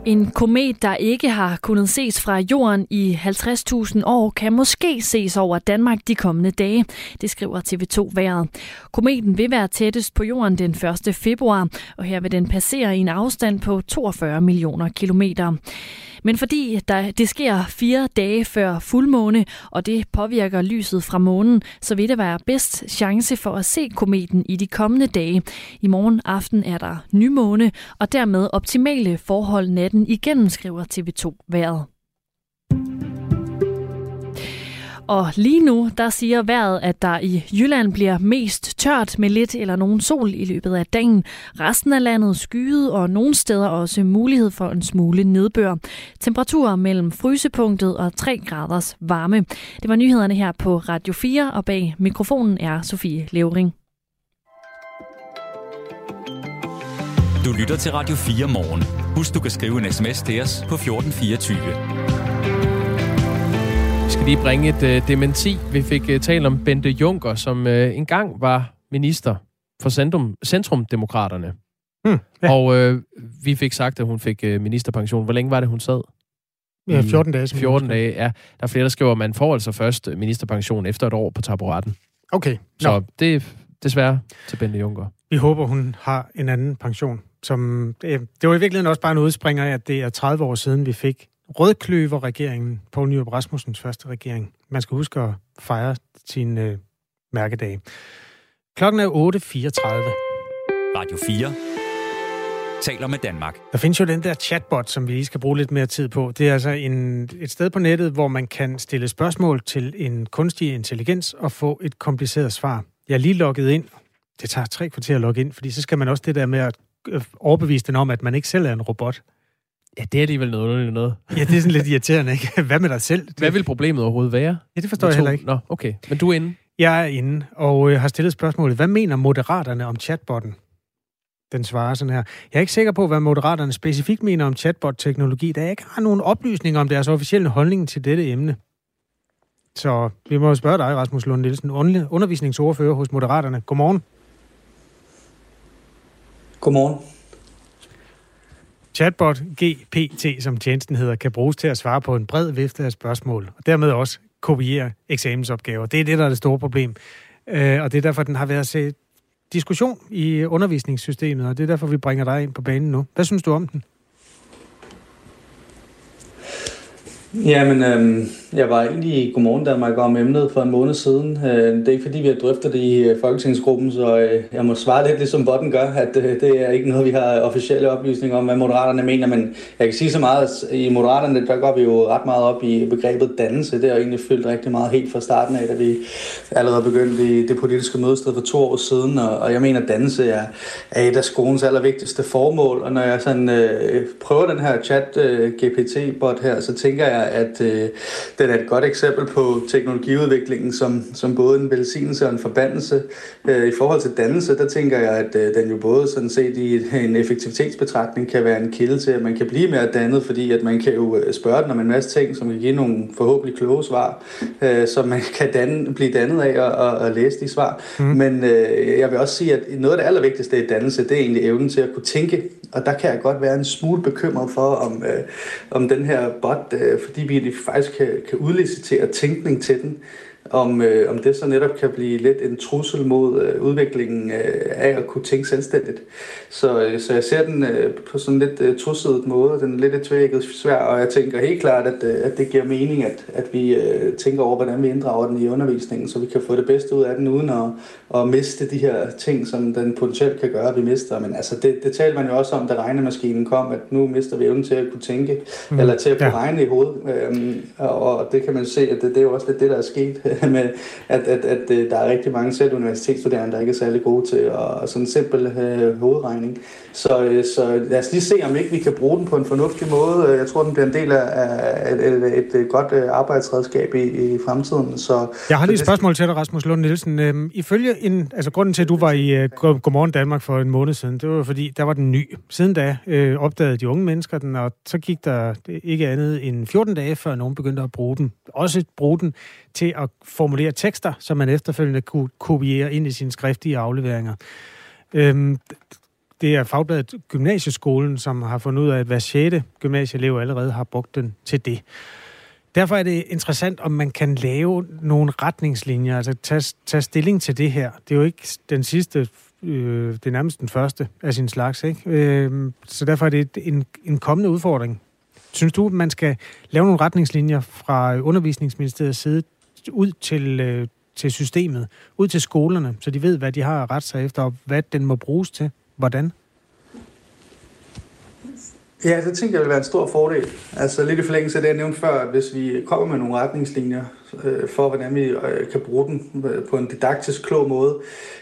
En komet, der ikke har kunnet ses fra jorden i 50.000 år, kan måske ses over Danmark de kommende dage. Det skriver TV2 Været. Kometen vil være tættest på jorden den 1. februar, og her vil den passere i en afstand på 42 millioner kilometer. Men fordi der, det sker fire dage før fuldmåne, og det påvirker lyset fra månen, så vil det være bedst chance for at se kometen i de kommende dage. I morgen aften er der nymåne, og dermed optimale forhold natten igennem, skriver TV2 Været. Og lige nu, der siger vejret, at der i Jylland bliver mest tørt med lidt eller nogen sol i løbet af dagen. Resten af landet skyet og nogle steder også mulighed for en smule nedbør. Temperaturer mellem frysepunktet og 3 graders varme. Det var nyhederne her på Radio 4, og bag mikrofonen er Sofie Levering. Du lytter til Radio 4 morgen. Husk, du kan skrive en sms til os på 1424 skal lige bringe et uh, dementi. Vi fik uh, talt om Bente Juncker, som uh, engang var minister for Centrum, Centrumdemokraterne. Hmm, ja. Og uh, vi fik sagt, at hun fik uh, ministerpension. Hvor længe var det, hun sad? Ja, 14 dage. 14 dage, ja. Der er flere, der skriver, at man får altså først ministerpension efter et år på taburetten. Okay. Så no. det er desværre til Bente Juncker. Vi håber, hun har en anden pension. Som, det, det var i virkeligheden også bare en udspringer af, at det er 30 år siden, vi fik Rødkløver-regeringen, Poul Nyrup Rasmussens første regering. Man skal huske at fejre sin øh, mærkedag. Klokken er 8.34. Radio 4 taler med Danmark. Der findes jo den der chatbot, som vi lige skal bruge lidt mere tid på. Det er altså en, et sted på nettet, hvor man kan stille spørgsmål til en kunstig intelligens og få et kompliceret svar. Jeg er lige logget ind. Det tager tre kvarter at logge ind, fordi så skal man også det der med at øh, overbevise den om, at man ikke selv er en robot. Ja, det er alligevel noget underligt noget. Ja, det er sådan lidt irriterende, ikke? Hvad med dig selv? Hvad vil problemet overhovedet være? Ja, det forstår jeg heller ikke. Nå, okay. Men du er inde? Jeg er inde, og øh, har stillet spørgsmålet, hvad mener moderaterne om chatbotten? Den svarer sådan her. Jeg er ikke sikker på, hvad moderaterne specifikt mener om chatbot-teknologi, da jeg ikke har nogen oplysninger om deres officielle holdning til dette emne. Så vi må spørge dig, Rasmus Lund Nielsen, undervisningsordfører hos Moderaterne. Godmorgen. Godmorgen. Chatbot GPT, som tjenesten hedder, kan bruges til at svare på en bred vifte af spørgsmål, og dermed også kopiere eksamensopgaver. Det er det, der er det store problem. Øh, og det er derfor, den har været set diskussion i undervisningssystemet, og det er derfor, vi bringer dig ind på banen nu. Hvad synes du om den? Jamen, øh, jeg var egentlig i Godmorgen Danmark om emnet for en måned siden. Øh, det er ikke fordi, vi har drøftet det i øh, Folketingsgruppen, så øh, jeg må svare lidt ligesom Botten gør, at øh, det er ikke noget, vi har officielle oplysninger om, hvad Moderaterne mener, men jeg kan sige så meget, at i Moderaterne, der går vi jo ret meget op i begrebet dannelse. Det har egentlig fyldt rigtig meget helt fra starten af, da vi allerede begyndte i det politiske mødested for to år siden, og, og jeg mener, at dannelse er, er et af skolens allervigtigste formål, og når jeg sådan øh, prøver den her chat-GPT-bot øh, her, så tænker jeg, at øh, den er et godt eksempel på teknologiudviklingen som, som både en velsignelse og en forbandelse. Øh, I forhold til dannelse, der tænker jeg, at øh, den jo både sådan set i en effektivitetsbetragtning kan være en kilde til, at man kan blive mere dannet, fordi at man kan jo øh, spørge den om en masse ting, som kan give nogle forhåbentlig kloge svar, øh, som man kan danne, blive dannet af og, og, og læse de svar. Mm. Men øh, jeg vil også sige, at noget af det allervigtigste i dannelse, det er egentlig evnen til at kunne tænke, og der kan jeg godt være en smule bekymret for, om, øh, om den her bot, øh, fordi vi faktisk kan, kan udlicitere tænkning til den, om, øh, om det så netop kan blive lidt en trussel mod øh, udviklingen øh, af at kunne tænke selvstændigt. Så, øh, så jeg ser den øh, på sådan lidt øh, trusset måde, den er lidt et tvækket svær, og jeg tænker helt klart, at, øh, at det giver mening, at, at vi øh, tænker over, hvordan vi inddrager den i undervisningen, så vi kan få det bedste ud af den, uden at, at miste de her ting, som den potentielt kan gøre, at vi mister. Men altså, det, det talte man jo også om, da regnemaskinen kom, at nu mister vi evnen til at kunne tænke, mm. eller til at kunne ja. regne i hovedet. Øhm, og det kan man se, at det, det er jo også lidt det, der er sket med, at, at, at, at der er rigtig mange selv universitetsstuderende, der ikke er særlig gode til at sådan en simpel øh, hovedregning. Så, øh, så lad os lige se, om ikke vi kan bruge den på en fornuftig måde. Jeg tror, den bliver en del af et, et, et, et godt øh, arbejdsredskab i, i fremtiden. Så, Jeg har lige et spørgsmål til dig, Rasmus Lund Nielsen. Øhm, ifølge en, altså grunden til, at du var i uh, Godmorgen Danmark for en måned siden, det var fordi, der var den ny. Siden da øh, opdagede de unge mennesker den, og så gik der ikke andet end 14 dage, før nogen begyndte at bruge den. Også bruge den til at formulere tekster, som man efterfølgende kunne kopiere ind i sine skriftlige afleveringer. Øhm, det er fagbladet Gymnasieskolen, som har fundet ud af, at hver 6. gymnasieelev allerede har brugt den til det. Derfor er det interessant, om man kan lave nogle retningslinjer, altså tage, tage stilling til det her. Det er jo ikke den sidste, øh, det er nærmest den første af sin slags, ikke? Øh, så derfor er det en, en kommende udfordring. Synes du, at man skal lave nogle retningslinjer fra undervisningsministeriets side ud til, øh, til systemet, ud til skolerne, så de ved, hvad de har at rette sig efter, og hvad den må bruges til? Hvordan? Ja, det tænker jeg vil være en stor fordel. Altså lidt i forlængelse af det, jeg nævnte før, at hvis vi kommer med nogle retningslinjer øh, for, hvordan vi øh, kan bruge den øh, på en didaktisk klog måde,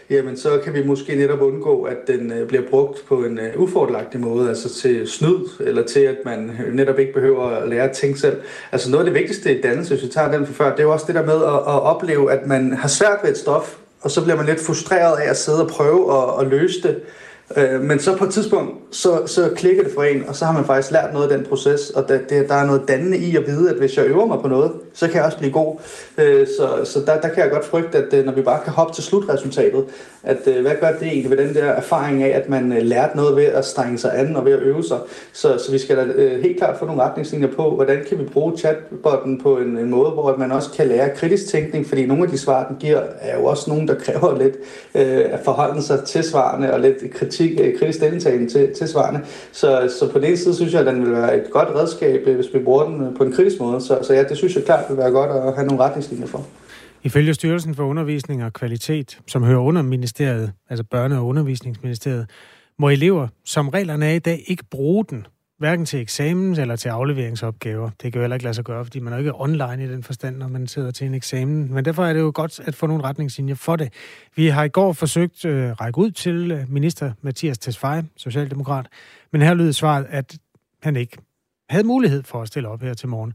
jamen så kan vi måske netop undgå, at den øh, bliver brugt på en øh, ufordelagtig måde, altså til snyd, eller til at man øh, netop ikke behøver at lære at tænke selv. Altså noget af det vigtigste i dannelse, hvis vi tager den for før, det er jo også det der med at, at opleve, at man har svært ved et stof, og så bliver man lidt frustreret af at sidde og prøve at, at løse det. Øh, men så på et tidspunkt, så, så klikker det for en, og så har man faktisk lært noget af den proces, og der, det, der er noget dannende i at vide, at hvis jeg øver mig på noget, så kan jeg også blive god. Øh, så så der, der kan jeg godt frygte, at øh, når vi bare kan hoppe til slutresultatet, at øh, hvad gør det egentlig ved den der erfaring af, at man øh, lærte noget ved at strenge sig an og ved at øve sig. Så, så vi skal da øh, helt klart få nogle retningslinjer på, hvordan kan vi bruge chatbotten på en, en måde, hvor man også kan lære kritisk tænkning, fordi nogle af de svar, den giver, er jo også nogen, der kræver lidt øh, at forholde sig til svarene og lidt kritik, kritik, øh, kritisk stillingtagen til, til svarene. Så, så på den ene side synes jeg, at den vil være et godt redskab, øh, hvis vi bruger den øh, på en kritisk måde. Så, så ja, det synes jeg klart vil være godt at have nogle retningslinjer for. Ifølge Styrelsen for Undervisning og Kvalitet, som hører under ministeriet, altså Børne- og Undervisningsministeriet, må elever, som reglerne er i dag, ikke bruge den, hverken til eksamen eller til afleveringsopgaver. Det kan jo heller ikke lade sig gøre, fordi man er ikke online i den forstand, når man sidder til en eksamen. Men derfor er det jo godt at få nogle retningslinjer for det. Vi har i går forsøgt at øh, række ud til øh, minister Mathias Tesfaye, socialdemokrat, men her lød svaret, at han ikke havde mulighed for at stille op her til morgen.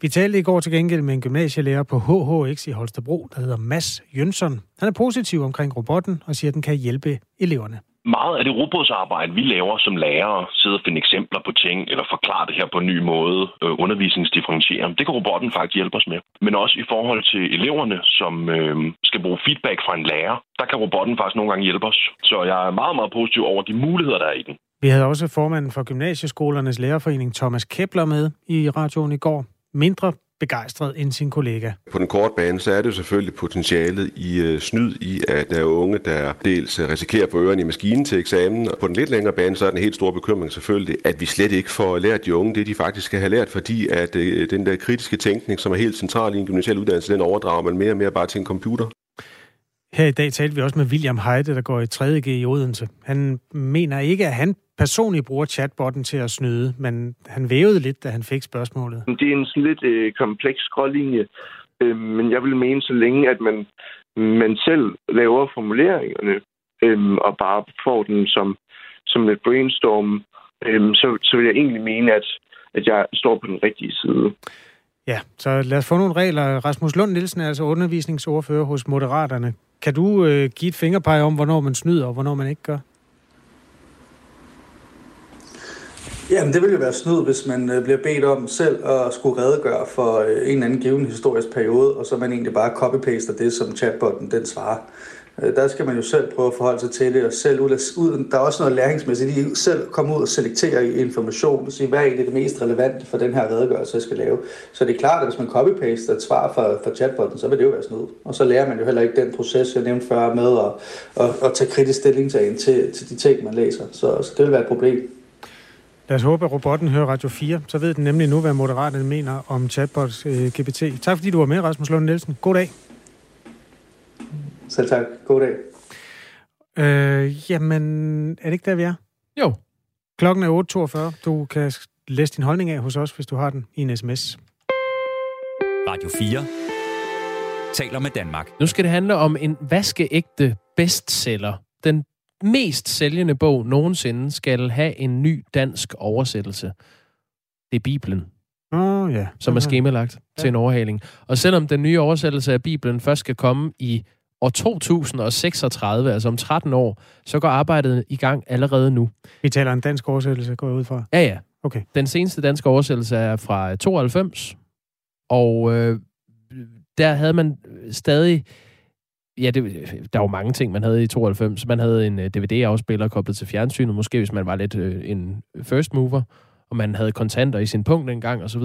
Vi talte i går til gengæld med en gymnasielærer på HHX i Holstebro, der hedder Mads Jønsson. Han er positiv omkring robotten og siger, at den kan hjælpe eleverne meget af det robotsarbejde, vi laver som lærere, sidder og finde eksempler på ting, eller forklare det her på en ny måde, øh, undervisningsdifferentiere, det kan robotten faktisk hjælpe os med. Men også i forhold til eleverne, som øh, skal bruge feedback fra en lærer, der kan robotten faktisk nogle gange hjælpe os. Så jeg er meget, meget positiv over de muligheder, der er i den. Vi havde også formanden for Gymnasieskolernes Lærerforening, Thomas Kepler, med i radioen i går. Mindre begejstret end sin kollega. På den korte bane, så er det jo selvfølgelig potentialet i øh, snyd i, at der er unge, der dels øh, risikerer på ørerne i maskinen til eksamen. Og på den lidt længere bane, så er den helt store bekymring selvfølgelig, at vi slet ikke får lært de unge det, de faktisk skal have lært, fordi at øh, den der kritiske tænkning, som er helt central i en gymnasial uddannelse, den overdrager man mere og mere bare til en computer. Her i dag talte vi også med William Heide, der går i 3.G i Odense. Han mener ikke, at han personligt bruger chatbotten til at snyde, men han vævede lidt, da han fik spørgsmålet. Det er en sådan lidt øh, kompleks skrålinje, øh, men jeg vil mene, så længe at man, man selv laver formuleringerne øh, og bare får dem som, som et brainstorm, øh, så, så vil jeg egentlig mene, at, at jeg står på den rigtige side. Ja, så lad os få nogle regler. Rasmus Lund Nielsen er altså undervisningsordfører hos Moderaterne. Kan du øh, give et fingerpege om, hvornår man snyder og hvornår man ikke gør? Jamen, det vil jo være snyd, hvis man øh, bliver bedt om selv at skulle redegøre for øh, en eller anden given historisk periode, og så man egentlig bare copy-paster det, som chatbotten den svarer. Øh, der skal man jo selv prøve at forholde sig til det, og selv ud, ud der er også noget læringsmæssigt i selv komme ud og selektere information, og sige, hvad er egentlig det mest relevante for den her redegørelse, jeg skal lave. Så det er klart, at hvis man copy-paster et svar fra, fra chatbotten, så vil det jo være snyd. Og så lærer man jo heller ikke den proces, jeg nævnte før, med at, at, at tage kritisk stilling til, til, til de ting, man læser. Så, så det vil være et problem. Lad os håbe, at robotten hører Radio 4. Så ved den nemlig nu, hvad Moderaterne mener om chatbot øh, GPT. Tak fordi du var med, Rasmus Lund Nielsen. God dag. Selv tak. God dag. Øh, jamen, er det ikke der, vi er? Jo. Klokken er 8.42. Du kan læse din holdning af hos os, hvis du har den i en sms. Radio 4 taler med Danmark. Nu skal det handle om en vaskeægte bestseller. Den mest sælgende bog nogensinde skal have en ny dansk oversættelse. Det er Bibelen. Oh, ja. Som er skemalagt ja. til en overhaling. Og selvom den nye oversættelse af Bibelen først skal komme i år 2036, altså om 13 år, så går arbejdet i gang allerede nu. Vi taler en dansk oversættelse, går jeg ud fra? Ja, ja. Okay. Den seneste danske oversættelse er fra 92, og øh, der havde man stadig ja, det, der var mange ting, man havde i 92. Man havde en øh, DVD-afspiller koblet til fjernsynet, måske hvis man var lidt uh, en first mover, og man havde kontanter i sin punkt dengang osv.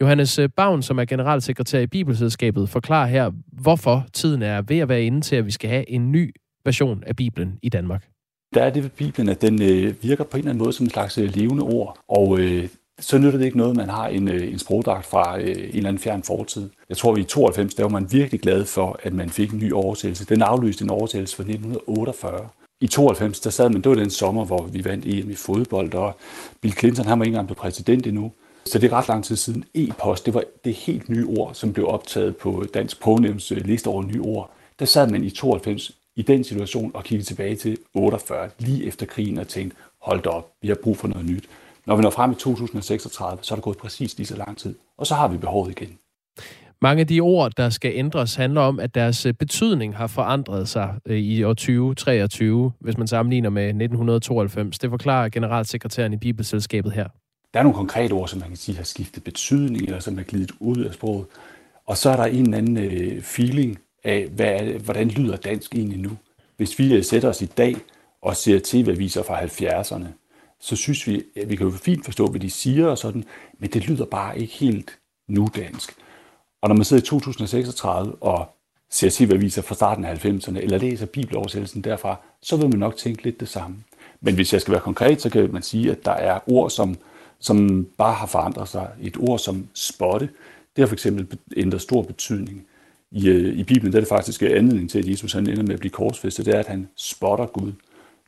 Johannes øh, Bavn, som er generalsekretær i Bibelselskabet, forklarer her, hvorfor tiden er ved at være inde til, at vi skal have en ny version af Bibelen i Danmark. Der er det ved Bibelen, at den øh, virker på en eller anden måde som en slags øh, levende ord, og øh, så nytter det ikke noget, at man har en, øh, en sprogdragt fra øh, en eller anden fjern fortid. Jeg tror, vi i 92, der var man virkelig glad for, at man fik en ny oversættelse. Den aflyste en oversættelse fra 1948. I 92, der sad man, det var den sommer, hvor vi vandt EM i fodbold, og Bill Clinton, han var ikke engang blevet præsident endnu. Så det er ret lang tid siden. E-post, det var det helt nye ord, som blev optaget på Dansk Prognævns øh, liste over nye ord. Der sad man i 92 i den situation og kiggede tilbage til 48, lige efter krigen, og tænkte, hold da op, vi har brug for noget nyt. Når vi når frem i 2036, så er der gået præcis lige så lang tid, og så har vi behovet igen. Mange af de ord, der skal ændres, handler om, at deres øh, betydning har forandret sig øh, i år 2023, hvis man sammenligner med 1992. Det forklarer generalsekretæren i Bibelselskabet her. Der er nogle konkrete ord, som man kan sige har skiftet betydning, eller som er glidet ud af sproget. Og så er der en eller anden øh, feeling af, hvad hvordan lyder dansk egentlig nu? Hvis vi sætter os i dag og ser tv-aviser fra 70'erne, så synes vi, at vi kan jo fint forstå, hvad de siger og sådan, men det lyder bare ikke helt nudansk. Og når man sidder i 2036 og ser TV-aviser fra starten af 90'erne, eller læser bibeloversættelsen derfra, så vil man nok tænke lidt det samme. Men hvis jeg skal være konkret, så kan man sige, at der er ord, som, som bare har forandret sig. Et ord som spotte, det har for eksempel ændret stor betydning. i, øh, i Bibelen, der er det faktisk anledning til, at Jesus han ender med at blive korsfæstet, det er, at han spotter Gud.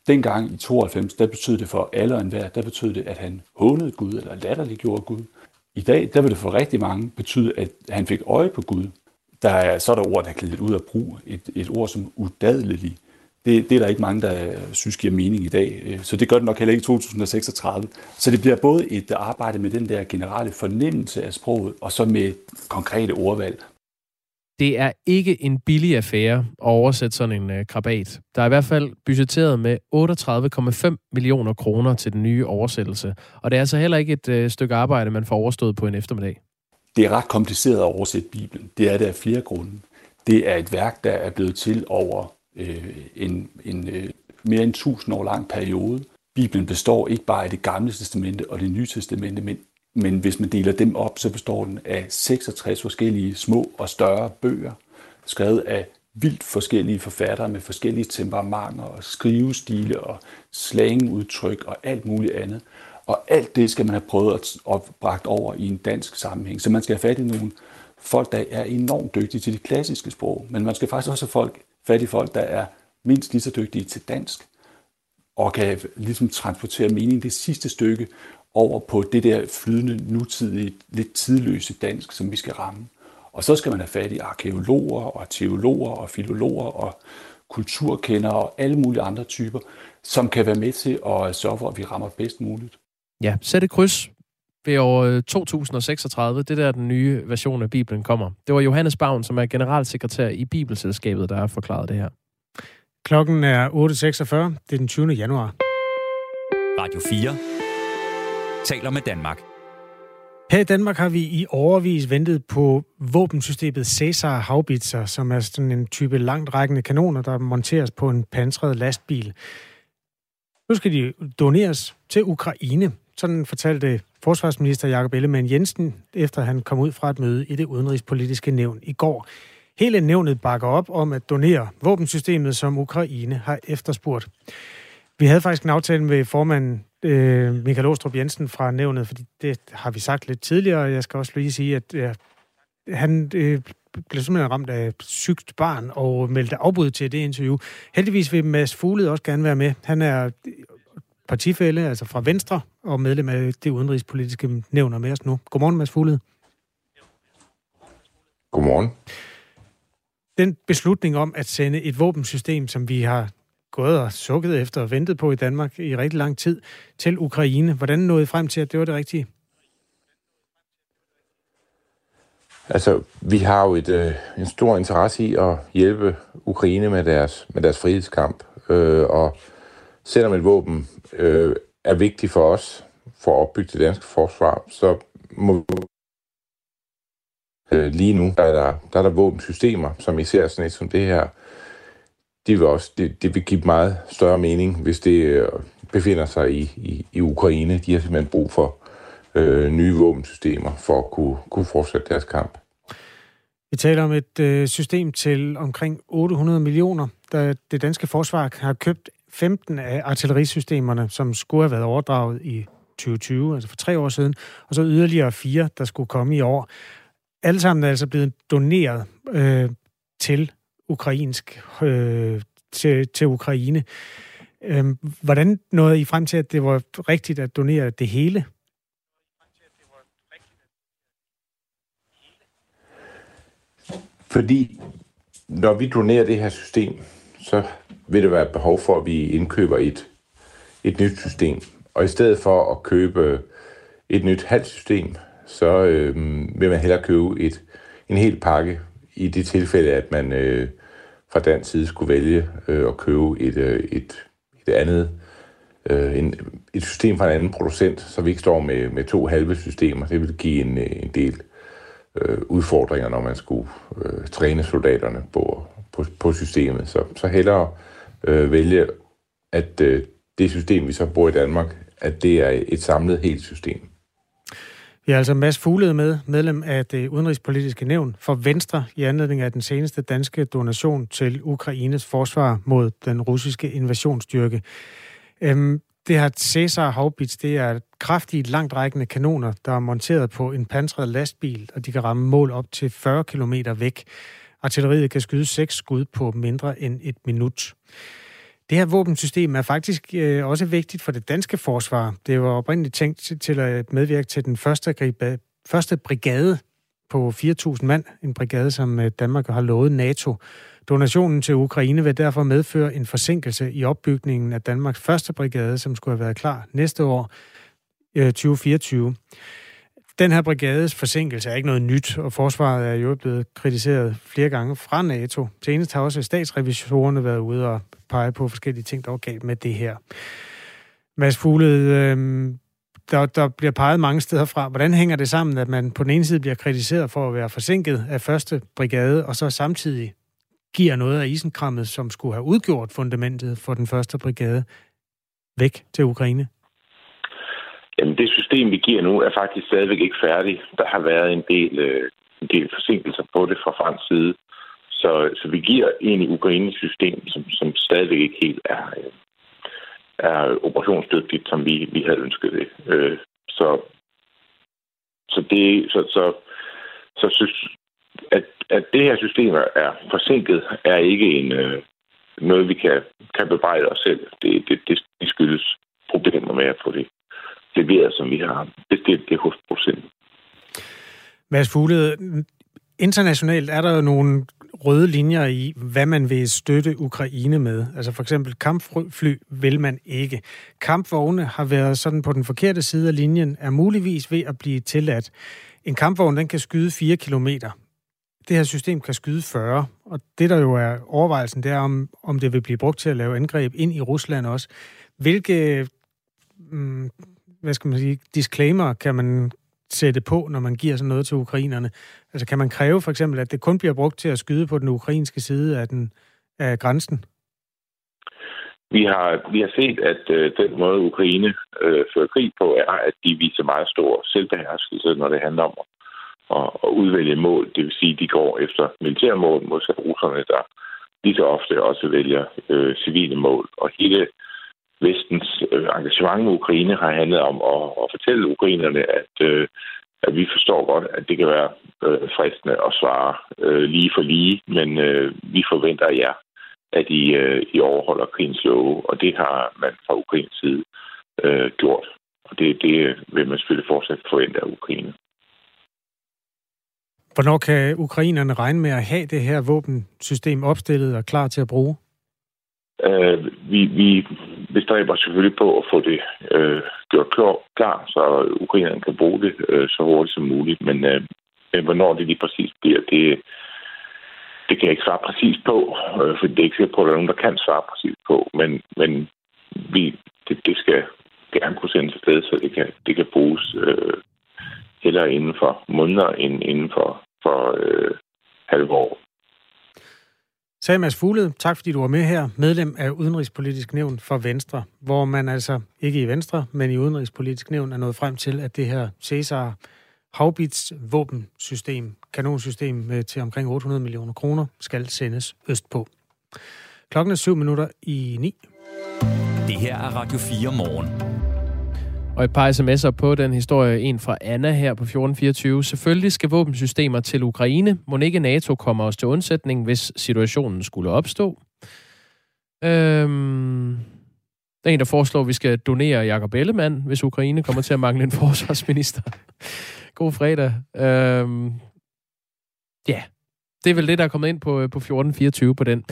Dengang i 92, der betød det for alle og enhver, der betød det, at han hånede Gud, eller latterliggjorde Gud. I dag, der vil det for rigtig mange betyde, at han fik øje på Gud. Der er, så er der ord, der er glædet ud af brug. Et, et ord som udadelig. Det, det er der ikke mange, der øh, synes giver mening i dag. Øh, så det gør det nok heller ikke i 2036. Så det bliver både et arbejde med den der generelle fornemmelse af sproget, og så med konkrete ordvalg. Det er ikke en billig affære at oversætte sådan en øh, krabat. Der er i hvert fald budgetteret med 38,5 millioner kroner til den nye oversættelse. Og det er altså heller ikke et øh, stykke arbejde, man får overstået på en eftermiddag. Det er ret kompliceret at oversætte Bibelen. Det er det af flere grunde. Det er et værk, der er blevet til over øh, en, en øh, mere end 1000 år lang periode. Bibelen består ikke bare af det gamle testamente og det nye testamente, men men hvis man deler dem op, så består den af 66 forskellige små og større bøger, skrevet af vildt forskellige forfattere med forskellige temperamenter og skrivestile og slangudtryk og alt muligt andet. Og alt det skal man have prøvet at, at bragt over i en dansk sammenhæng. Så man skal have fat i nogle folk, der er enormt dygtige til det klassiske sprog, men man skal faktisk også have folk, fat i folk, der er mindst lige så dygtige til dansk, og kan ligesom transportere mening det sidste stykke over på det der flydende, nutidige, lidt tidløse dansk, som vi skal ramme. Og så skal man have fat i arkeologer og teologer og filologer og kulturkendere og alle mulige andre typer, som kan være med til at sørge for, at vi rammer bedst muligt. Ja, sæt et kryds ved år 2036. Det der den nye version af Bibelen kommer. Det var Johannes Bavn, som er generalsekretær i Bibelselskabet, der har forklaret det her. Klokken er 8.46. Det er den 20. januar. Radio 4 taler med Danmark. Her i Danmark har vi i overvis ventet på våbensystemet Cæsar Haubitzer, som er sådan en type langt rækkende kanoner, der monteres på en pansret lastbil. Nu skal de doneres til Ukraine. Sådan fortalte forsvarsminister Jakob Ellemann Jensen, efter han kom ud fra et møde i det udenrigspolitiske nævn i går. Hele nævnet bakker op om at donere våbensystemet, som Ukraine har efterspurgt. Vi havde faktisk en aftale med formanden øh, Michael Åstrup Jensen fra nævnet, fordi det har vi sagt lidt tidligere, og jeg skal også lige sige, at ja, han øh, blev simpelthen ramt af sygt barn og meldte afbud til det interview. Heldigvis vil Mads Fugled også gerne være med. Han er partifælde, altså fra Venstre, og medlem af det udenrigspolitiske nævner med os nu. Godmorgen, Mads Fugled. Godmorgen. Den beslutning om at sende et våbensystem, som vi har gået og sukket efter og ventet på i Danmark i rigtig lang tid, til Ukraine. Hvordan nåede I frem til, at det var det rigtige? Altså, vi har jo et, øh, en stor interesse i at hjælpe Ukraine med deres, med deres frihedskamp. Øh, og selvom et våben øh, er vigtigt for os, for at opbygge det danske forsvar, så må øh, lige nu, der er der, der er der våbensystemer, som især sådan et som det her, det vil også det, det vil give meget større mening, hvis det øh, befinder sig i, i, i Ukraine. De har simpelthen brug for øh, nye våbensystemer for at kunne, kunne fortsætte deres kamp. Vi taler om et øh, system til omkring 800 millioner, da det danske forsvar har købt 15 af artillerisystemerne, som skulle have været overdraget i 2020, altså for tre år siden, og så yderligere fire, der skulle komme i år. Alle sammen er altså blevet doneret øh, til ukrainsk øh, til, til Ukraine. Øh, hvordan nåede I frem til, at det var rigtigt at donere det hele? Fordi når vi donerer det her system, så vil det være behov for, at vi indkøber et, et nyt system. Og i stedet for at købe et nyt halvt system, så øh, vil man hellere købe et, en hel pakke i det tilfælde, at man øh, fra dansk side skulle vælge øh, at købe et, øh, et, et andet øh, en, et system fra en anden producent, så vi ikke står med, med to halve systemer. Det vil give en, øh, en del øh, udfordringer, når man skulle øh, træne soldaterne på, på, på systemet. Så, så hellere øh, vælge, at øh, det system, vi så bruger i Danmark, at det er et samlet helt system. Vi har altså Mads Fuglede med, medlem af det udenrigspolitiske nævn for Venstre i anledning af den seneste danske donation til Ukraines forsvar mod den russiske invasionsstyrke. Øhm, det her Cæsar Haubits, det er kraftige, langtrækkende kanoner, der er monteret på en pansret lastbil, og de kan ramme mål op til 40 km væk. Artilleriet kan skyde seks skud på mindre end et minut. Det her våbensystem er faktisk øh, også vigtigt for det danske forsvar. Det var oprindeligt tænkt til at medvirke til den første, gribe, første brigade på 4.000 mand. En brigade, som øh, Danmark har lovet NATO. Donationen til Ukraine vil derfor medføre en forsinkelse i opbygningen af Danmarks første brigade, som skulle have været klar næste år, øh, 2024. Den her brigades forsinkelse er ikke noget nyt, og forsvaret er jo blevet kritiseret flere gange fra NATO. Senest har også statsrevisorerne været ude og pege på forskellige ting, der var galt med det her. Mads Fuglede, øh, der, der bliver peget mange steder fra. Hvordan hænger det sammen, at man på den ene side bliver kritiseret for at være forsinket af første brigade, og så samtidig giver noget af isenkrammet, som skulle have udgjort fundamentet for den første brigade, væk til Ukraine? Jamen, det system, vi giver nu, er faktisk stadigvæk ikke færdigt. Der har været en del, øh, en del forsinkelser på det fra fransk side. Så, så vi giver egentlig Ukraines system, som, som stadigvæk ikke helt er, øh, er operationsdygtigt, som vi, vi havde ønsket det. Øh, så, så det, så, så, så synes, at, at det her system er forsinket, er ikke en, øh, noget, vi kan, kan bebrejde os selv. Det, det, det, det skyldes problemer med at få det leveret, som vi har bestilt det hos producenten. Mads Fugle, internationalt er der jo nogle røde linjer i, hvad man vil støtte Ukraine med. Altså for eksempel kampfly vil man ikke. Kampvogne har været sådan på den forkerte side af linjen, er muligvis ved at blive tilladt. En kampvogn, den kan skyde 4 km. Det her system kan skyde 40, og det der jo er overvejelsen, det er, om, om det vil blive brugt til at lave angreb ind i Rusland også. Hvilke mm, hvad skal man sige, disclaimer kan man sætte på, når man giver sådan noget til ukrainerne? Altså kan man kræve for eksempel, at det kun bliver brugt til at skyde på den ukrainske side af, den, af grænsen? Vi har, vi har set, at øh, den måde, Ukraine øh, fører krig på, er, at de viser meget stor selvbeherskelse, når det handler om at, at udvælge mål. Det vil sige, at de går efter militærmål modsat russerne, der lige så ofte også vælger øh, civile mål. Og hele vestens øh, engagement med Ukraine har handlet om at, at fortælle ukrainerne, at, øh, at vi forstår godt, at det kan være øh, fristende at svare øh, lige for lige, men øh, vi forventer af jer, at I, øh, I overholder krigens love, og det har man fra Ukrains side øh, gjort. Og det, det vil man selvfølgelig fortsat forvente af Ukraine. Hvornår kan ukrainerne regne med at have det her våbensystem opstillet og klar til at bruge? Øh, vi, vi bestræber selvfølgelig på at få det øh, gjort klar, så ukrainerne kan bruge det øh, så hurtigt som muligt. Men øh, hvornår det lige præcis bliver, det, det kan jeg ikke svare præcis på, øh, for det er ikke sikkert på, at der er nogen, der kan svare præcis på. Men, men vi, det, det skal gerne kunne sendes afsted, så det kan, det kan bruges øh, heller inden for måneder end inden for, for øh, halve år. Sagde Mads Fuglede, tak fordi du var med her, medlem af Udenrigspolitisk Nævn for Venstre, hvor man altså ikke i Venstre, men i Udenrigspolitisk Nævn er nået frem til, at det her Cæsar Havbits våbensystem, kanonsystem til omkring 800 millioner kroner, skal sendes østpå. Klokken er syv minutter i ni. Det her er Radio 4 morgen. Og et par sms'er på den historie. En fra Anna her på 1424. Selvfølgelig skal våbensystemer til Ukraine. Må ikke NATO kommer os til undsætning, hvis situationen skulle opstå. Øhm, der er en, der foreslår, at vi skal donere Jakob Ellemann, hvis Ukraine kommer til at mangle en forsvarsminister. God fredag. Øhm, ja, det er vel det, der er kommet ind på, øh, på 1424 på den.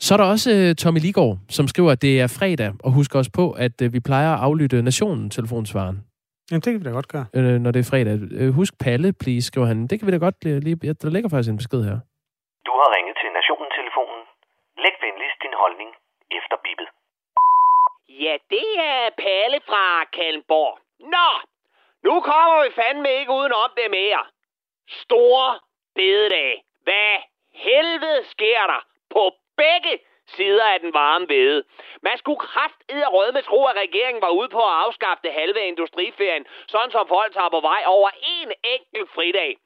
Så er der også uh, Tommy Ligård, som skriver, at det er fredag, og husk også på, at uh, vi plejer at aflytte Nationen telefonsvaren. Jamen, det kan vi da godt gøre. Uh, når det er fredag. Uh, husk Palle, please, skriver han. Det kan vi da godt lige... Ja, der ligger faktisk en besked her. Du har ringet til Nationen-telefonen. Læg venligst din holdning efter bippet. Ja, det er Palle fra Kalmborg. Nå, nu kommer vi fandme ikke udenom det mere. Store bededag. Hvad helvede sker der på begge sider af den varme vede. Man skulle kraft rød med tro, at regeringen var ude på at afskaffe det halve industriferien, sådan som folk tager på vej over en enkelt fridag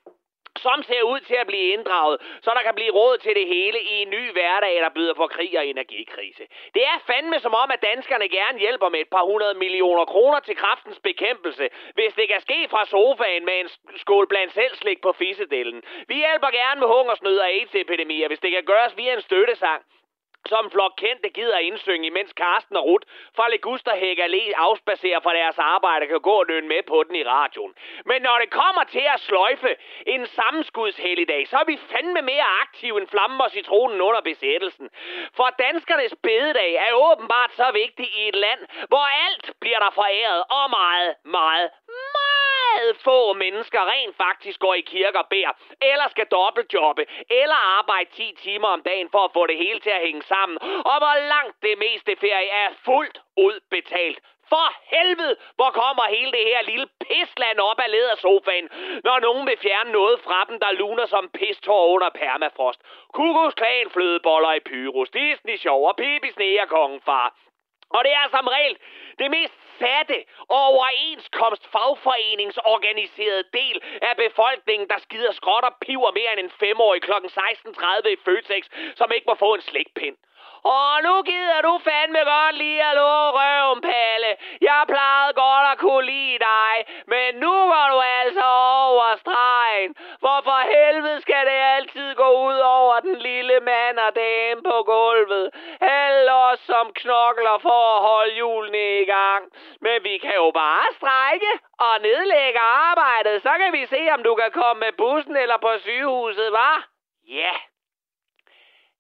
som ser ud til at blive inddraget, så der kan blive råd til det hele i en ny hverdag, der byder på krig og energikrise. Det er fandme som om, at danskerne gerne hjælper med et par hundrede millioner kroner til kraftens bekæmpelse, hvis det kan ske fra sofaen med en skål blandt selv slik på fissedelen. Vi hjælper gerne med hungersnød og AIDS-epidemier, hvis det kan gøres via en støttesang som flok kendte gider indsynge, imens Karsten og Ruth fra Legusterhæk Allé afspacerer fra deres arbejde kan gå og løn med på den i radioen. Men når det kommer til at sløjfe en sammenskudshelligdag, så er vi fandme mere aktive end flammen og citronen under besættelsen. For danskernes bededag er åbenbart så vigtig i et land, hvor alt bliver der foræret og meget, meget, meget få mennesker rent faktisk går i kirke og beder, eller skal dobbeltjobbe, eller arbejde 10 timer om dagen for at få det hele til at hænge sammen, og hvor langt det meste ferie er fuldt ud betalt. For helvede, hvor kommer hele det her lille pisland op af ledersofaen, når nogen vil fjerne noget fra dem, der luner som pistår under permafrost. Kukusklan flødeboller i Pyrus, Disney Show og Pippi Sneer far. Og det er altså som regel det mest fatte og overenskomst fagforeningsorganiserede del af befolkningen, der skider skråt og piver mere end en femårig kl. 16.30 i Føtex, som ikke må få en slikpind. Og nu gider du fandme godt lige at love røven, Palle. Jeg plejede godt at kunne lide dig, men nu går du altså over stregen. For helvede skal det altid gå ud over den lille mand og dame på gulvet eller os, som knokler for at holde julene i gang. Men vi kan jo bare strække og nedlægge arbejdet. Så kan vi se, om du kan komme med bussen eller på sygehuset, var? Ja.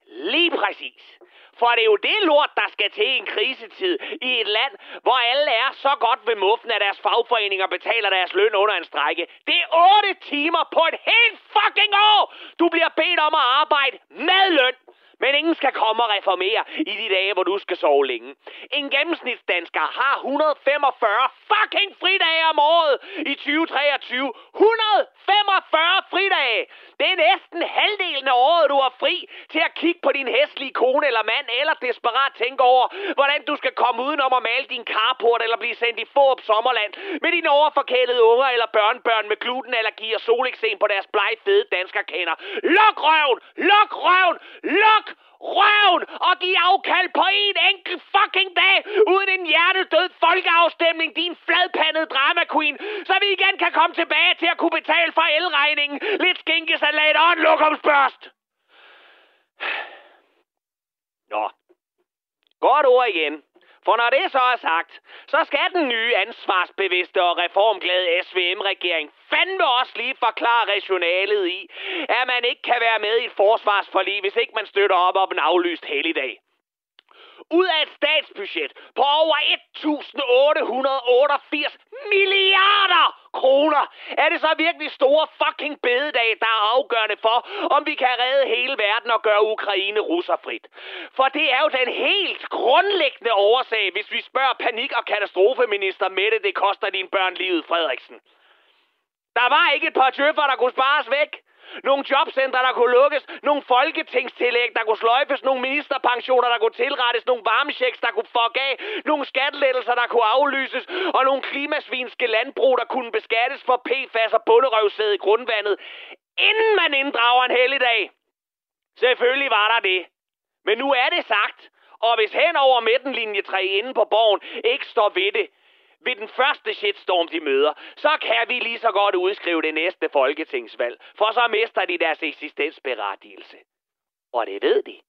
Lige præcis. For det er jo det lort, der skal til en krisetid i et land, hvor alle er så godt ved muffen, at deres fagforeninger betaler deres løn under en strække. Det er 8 timer på et helt fucking år! Du bliver bedt om at arbejde med løn. Men ingen skal komme og reformere i de dage, hvor du skal sove længe. En gennemsnitsdansker har 145 fucking fridage om året i 2023. 145 fridage! Det er næsten halvdelen af året, du har fri til at kigge på din hæslige kone eller mand, eller desperat tænke over, hvordan du skal komme udenom at male din carport eller blive sendt i Forup Sommerland med dine overforkælede unger eller børnebørn med glutenallergi og soleksem på deres blege fede danskerkender. Luk røven! Luk røven! Luk røven og give afkald på en enkelt fucking dag, uden en hjertedød folkeafstemning, din fladpandede drama queen, så vi igen kan komme tilbage til at kunne betale for elregningen, lidt skinkesalat og en lokumsbørst. Nå, godt ord igen. For når det så er sagt, så skal den nye ansvarsbevidste og reformglade SVM-regering fandme også lige forklare rationalet i, at man ikke kan være med i et forsvarsforlig, hvis ikke man støtter op om en aflyst helligdag. Ud af et statsbudget på over 1.888 milliarder kroner, er det så virkelig store fucking bededag, der er afgørende for, om vi kan redde hele verden og gøre Ukraine russerfrit. For det er jo den helt grundlæggende årsag, hvis vi spørger panik- og katastrofeminister Mette, det koster dine børn livet, Frederiksen. Der var ikke et par tøffer, der kunne spares væk. Nogle jobcentre, der kunne lukkes. Nogle folketingstillæg, der kunne sløjfes. Nogle ministerpensioner, der kunne tilrettes. Nogle varmechecks, der kunne fuck af. Nogle skattelettelser, der kunne aflyses. Og nogle klimasvinske landbrug, der kunne beskattes for PFAS og bunderøvsæde i grundvandet. Inden man inddrager en helligdag. Selvfølgelig var der det. Men nu er det sagt. Og hvis hen over midtenlinje 3 inde på borgen ikke står ved det, ved den første shitstorm, de møder, så kan vi lige så godt udskrive det næste folketingsvalg, for så mister de deres eksistensberettigelse. Og det ved de.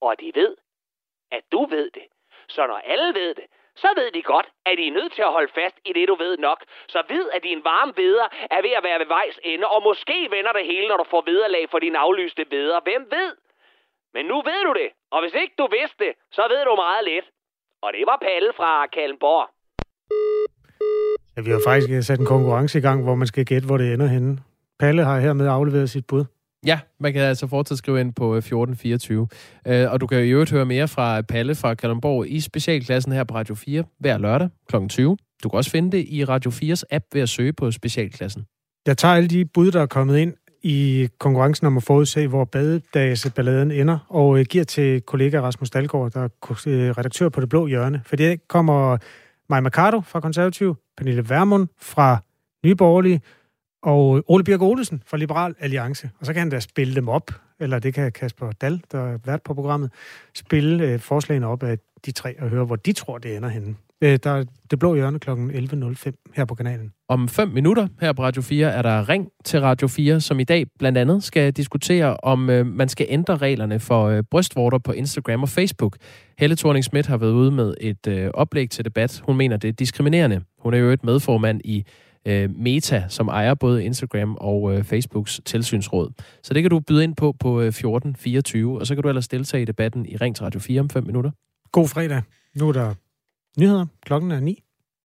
Og de ved, at du ved det. Så når alle ved det, så ved de godt, at de er nødt til at holde fast i det, du ved nok. Så ved, at din varme veder er ved at være ved vejs ende, og måske vender det hele, når du får vederlag for din aflyste veder. Hvem ved? Men nu ved du det, og hvis ikke du vidste det, så ved du meget lidt. Og det var Palle fra Kallenborg. Ja, vi har faktisk sat en konkurrence i gang, hvor man skal gætte, hvor det ender henne. Palle har hermed afleveret sit bud. Ja, man kan altså fortsat skrive ind på 1424. Øh, øh, og du kan i øvrigt høre mere fra Palle fra Kalundborg i specialklassen her på Radio 4 hver lørdag kl. 20. Du kan også finde det i Radio 4's app ved at søge på specialklassen. Jeg tager alle de bud, der er kommet ind i konkurrencen om at forudse, hvor badedagsballaden ender, og øh, giver til kollega Rasmus Dalgaard, der er redaktør på Det Blå Hjørne. For det kommer Maja Mercado fra Konservativ, Pernille Vermund fra Nye Borgerlige, Og Ole Birk Olesen fra Liberal Alliance. Og så kan han da spille dem op, eller det kan Kasper Dal, der er vært på programmet, spille øh, forslagene op af de tre og høre, hvor de tror, det ender henne. Øh, der er det blå hjørne kl. 11.05 her på kanalen. Om fem minutter her på Radio 4 er der Ring til Radio 4, som i dag blandt andet skal diskutere, om øh, man skal ændre reglerne for øh, brystvorter på Instagram og Facebook. Helle thorning Schmidt har været ude med et øh, oplæg til debat. Hun mener, det er diskriminerende. Hun er jo et medformand i øh, Meta, som ejer både Instagram og øh, Facebooks tilsynsråd. Så det kan du byde ind på på øh, 1424, og så kan du ellers deltage i debatten i Ring til Radio 4 om 5 minutter. God fredag. Nu er der nyheder. Klokken er 9.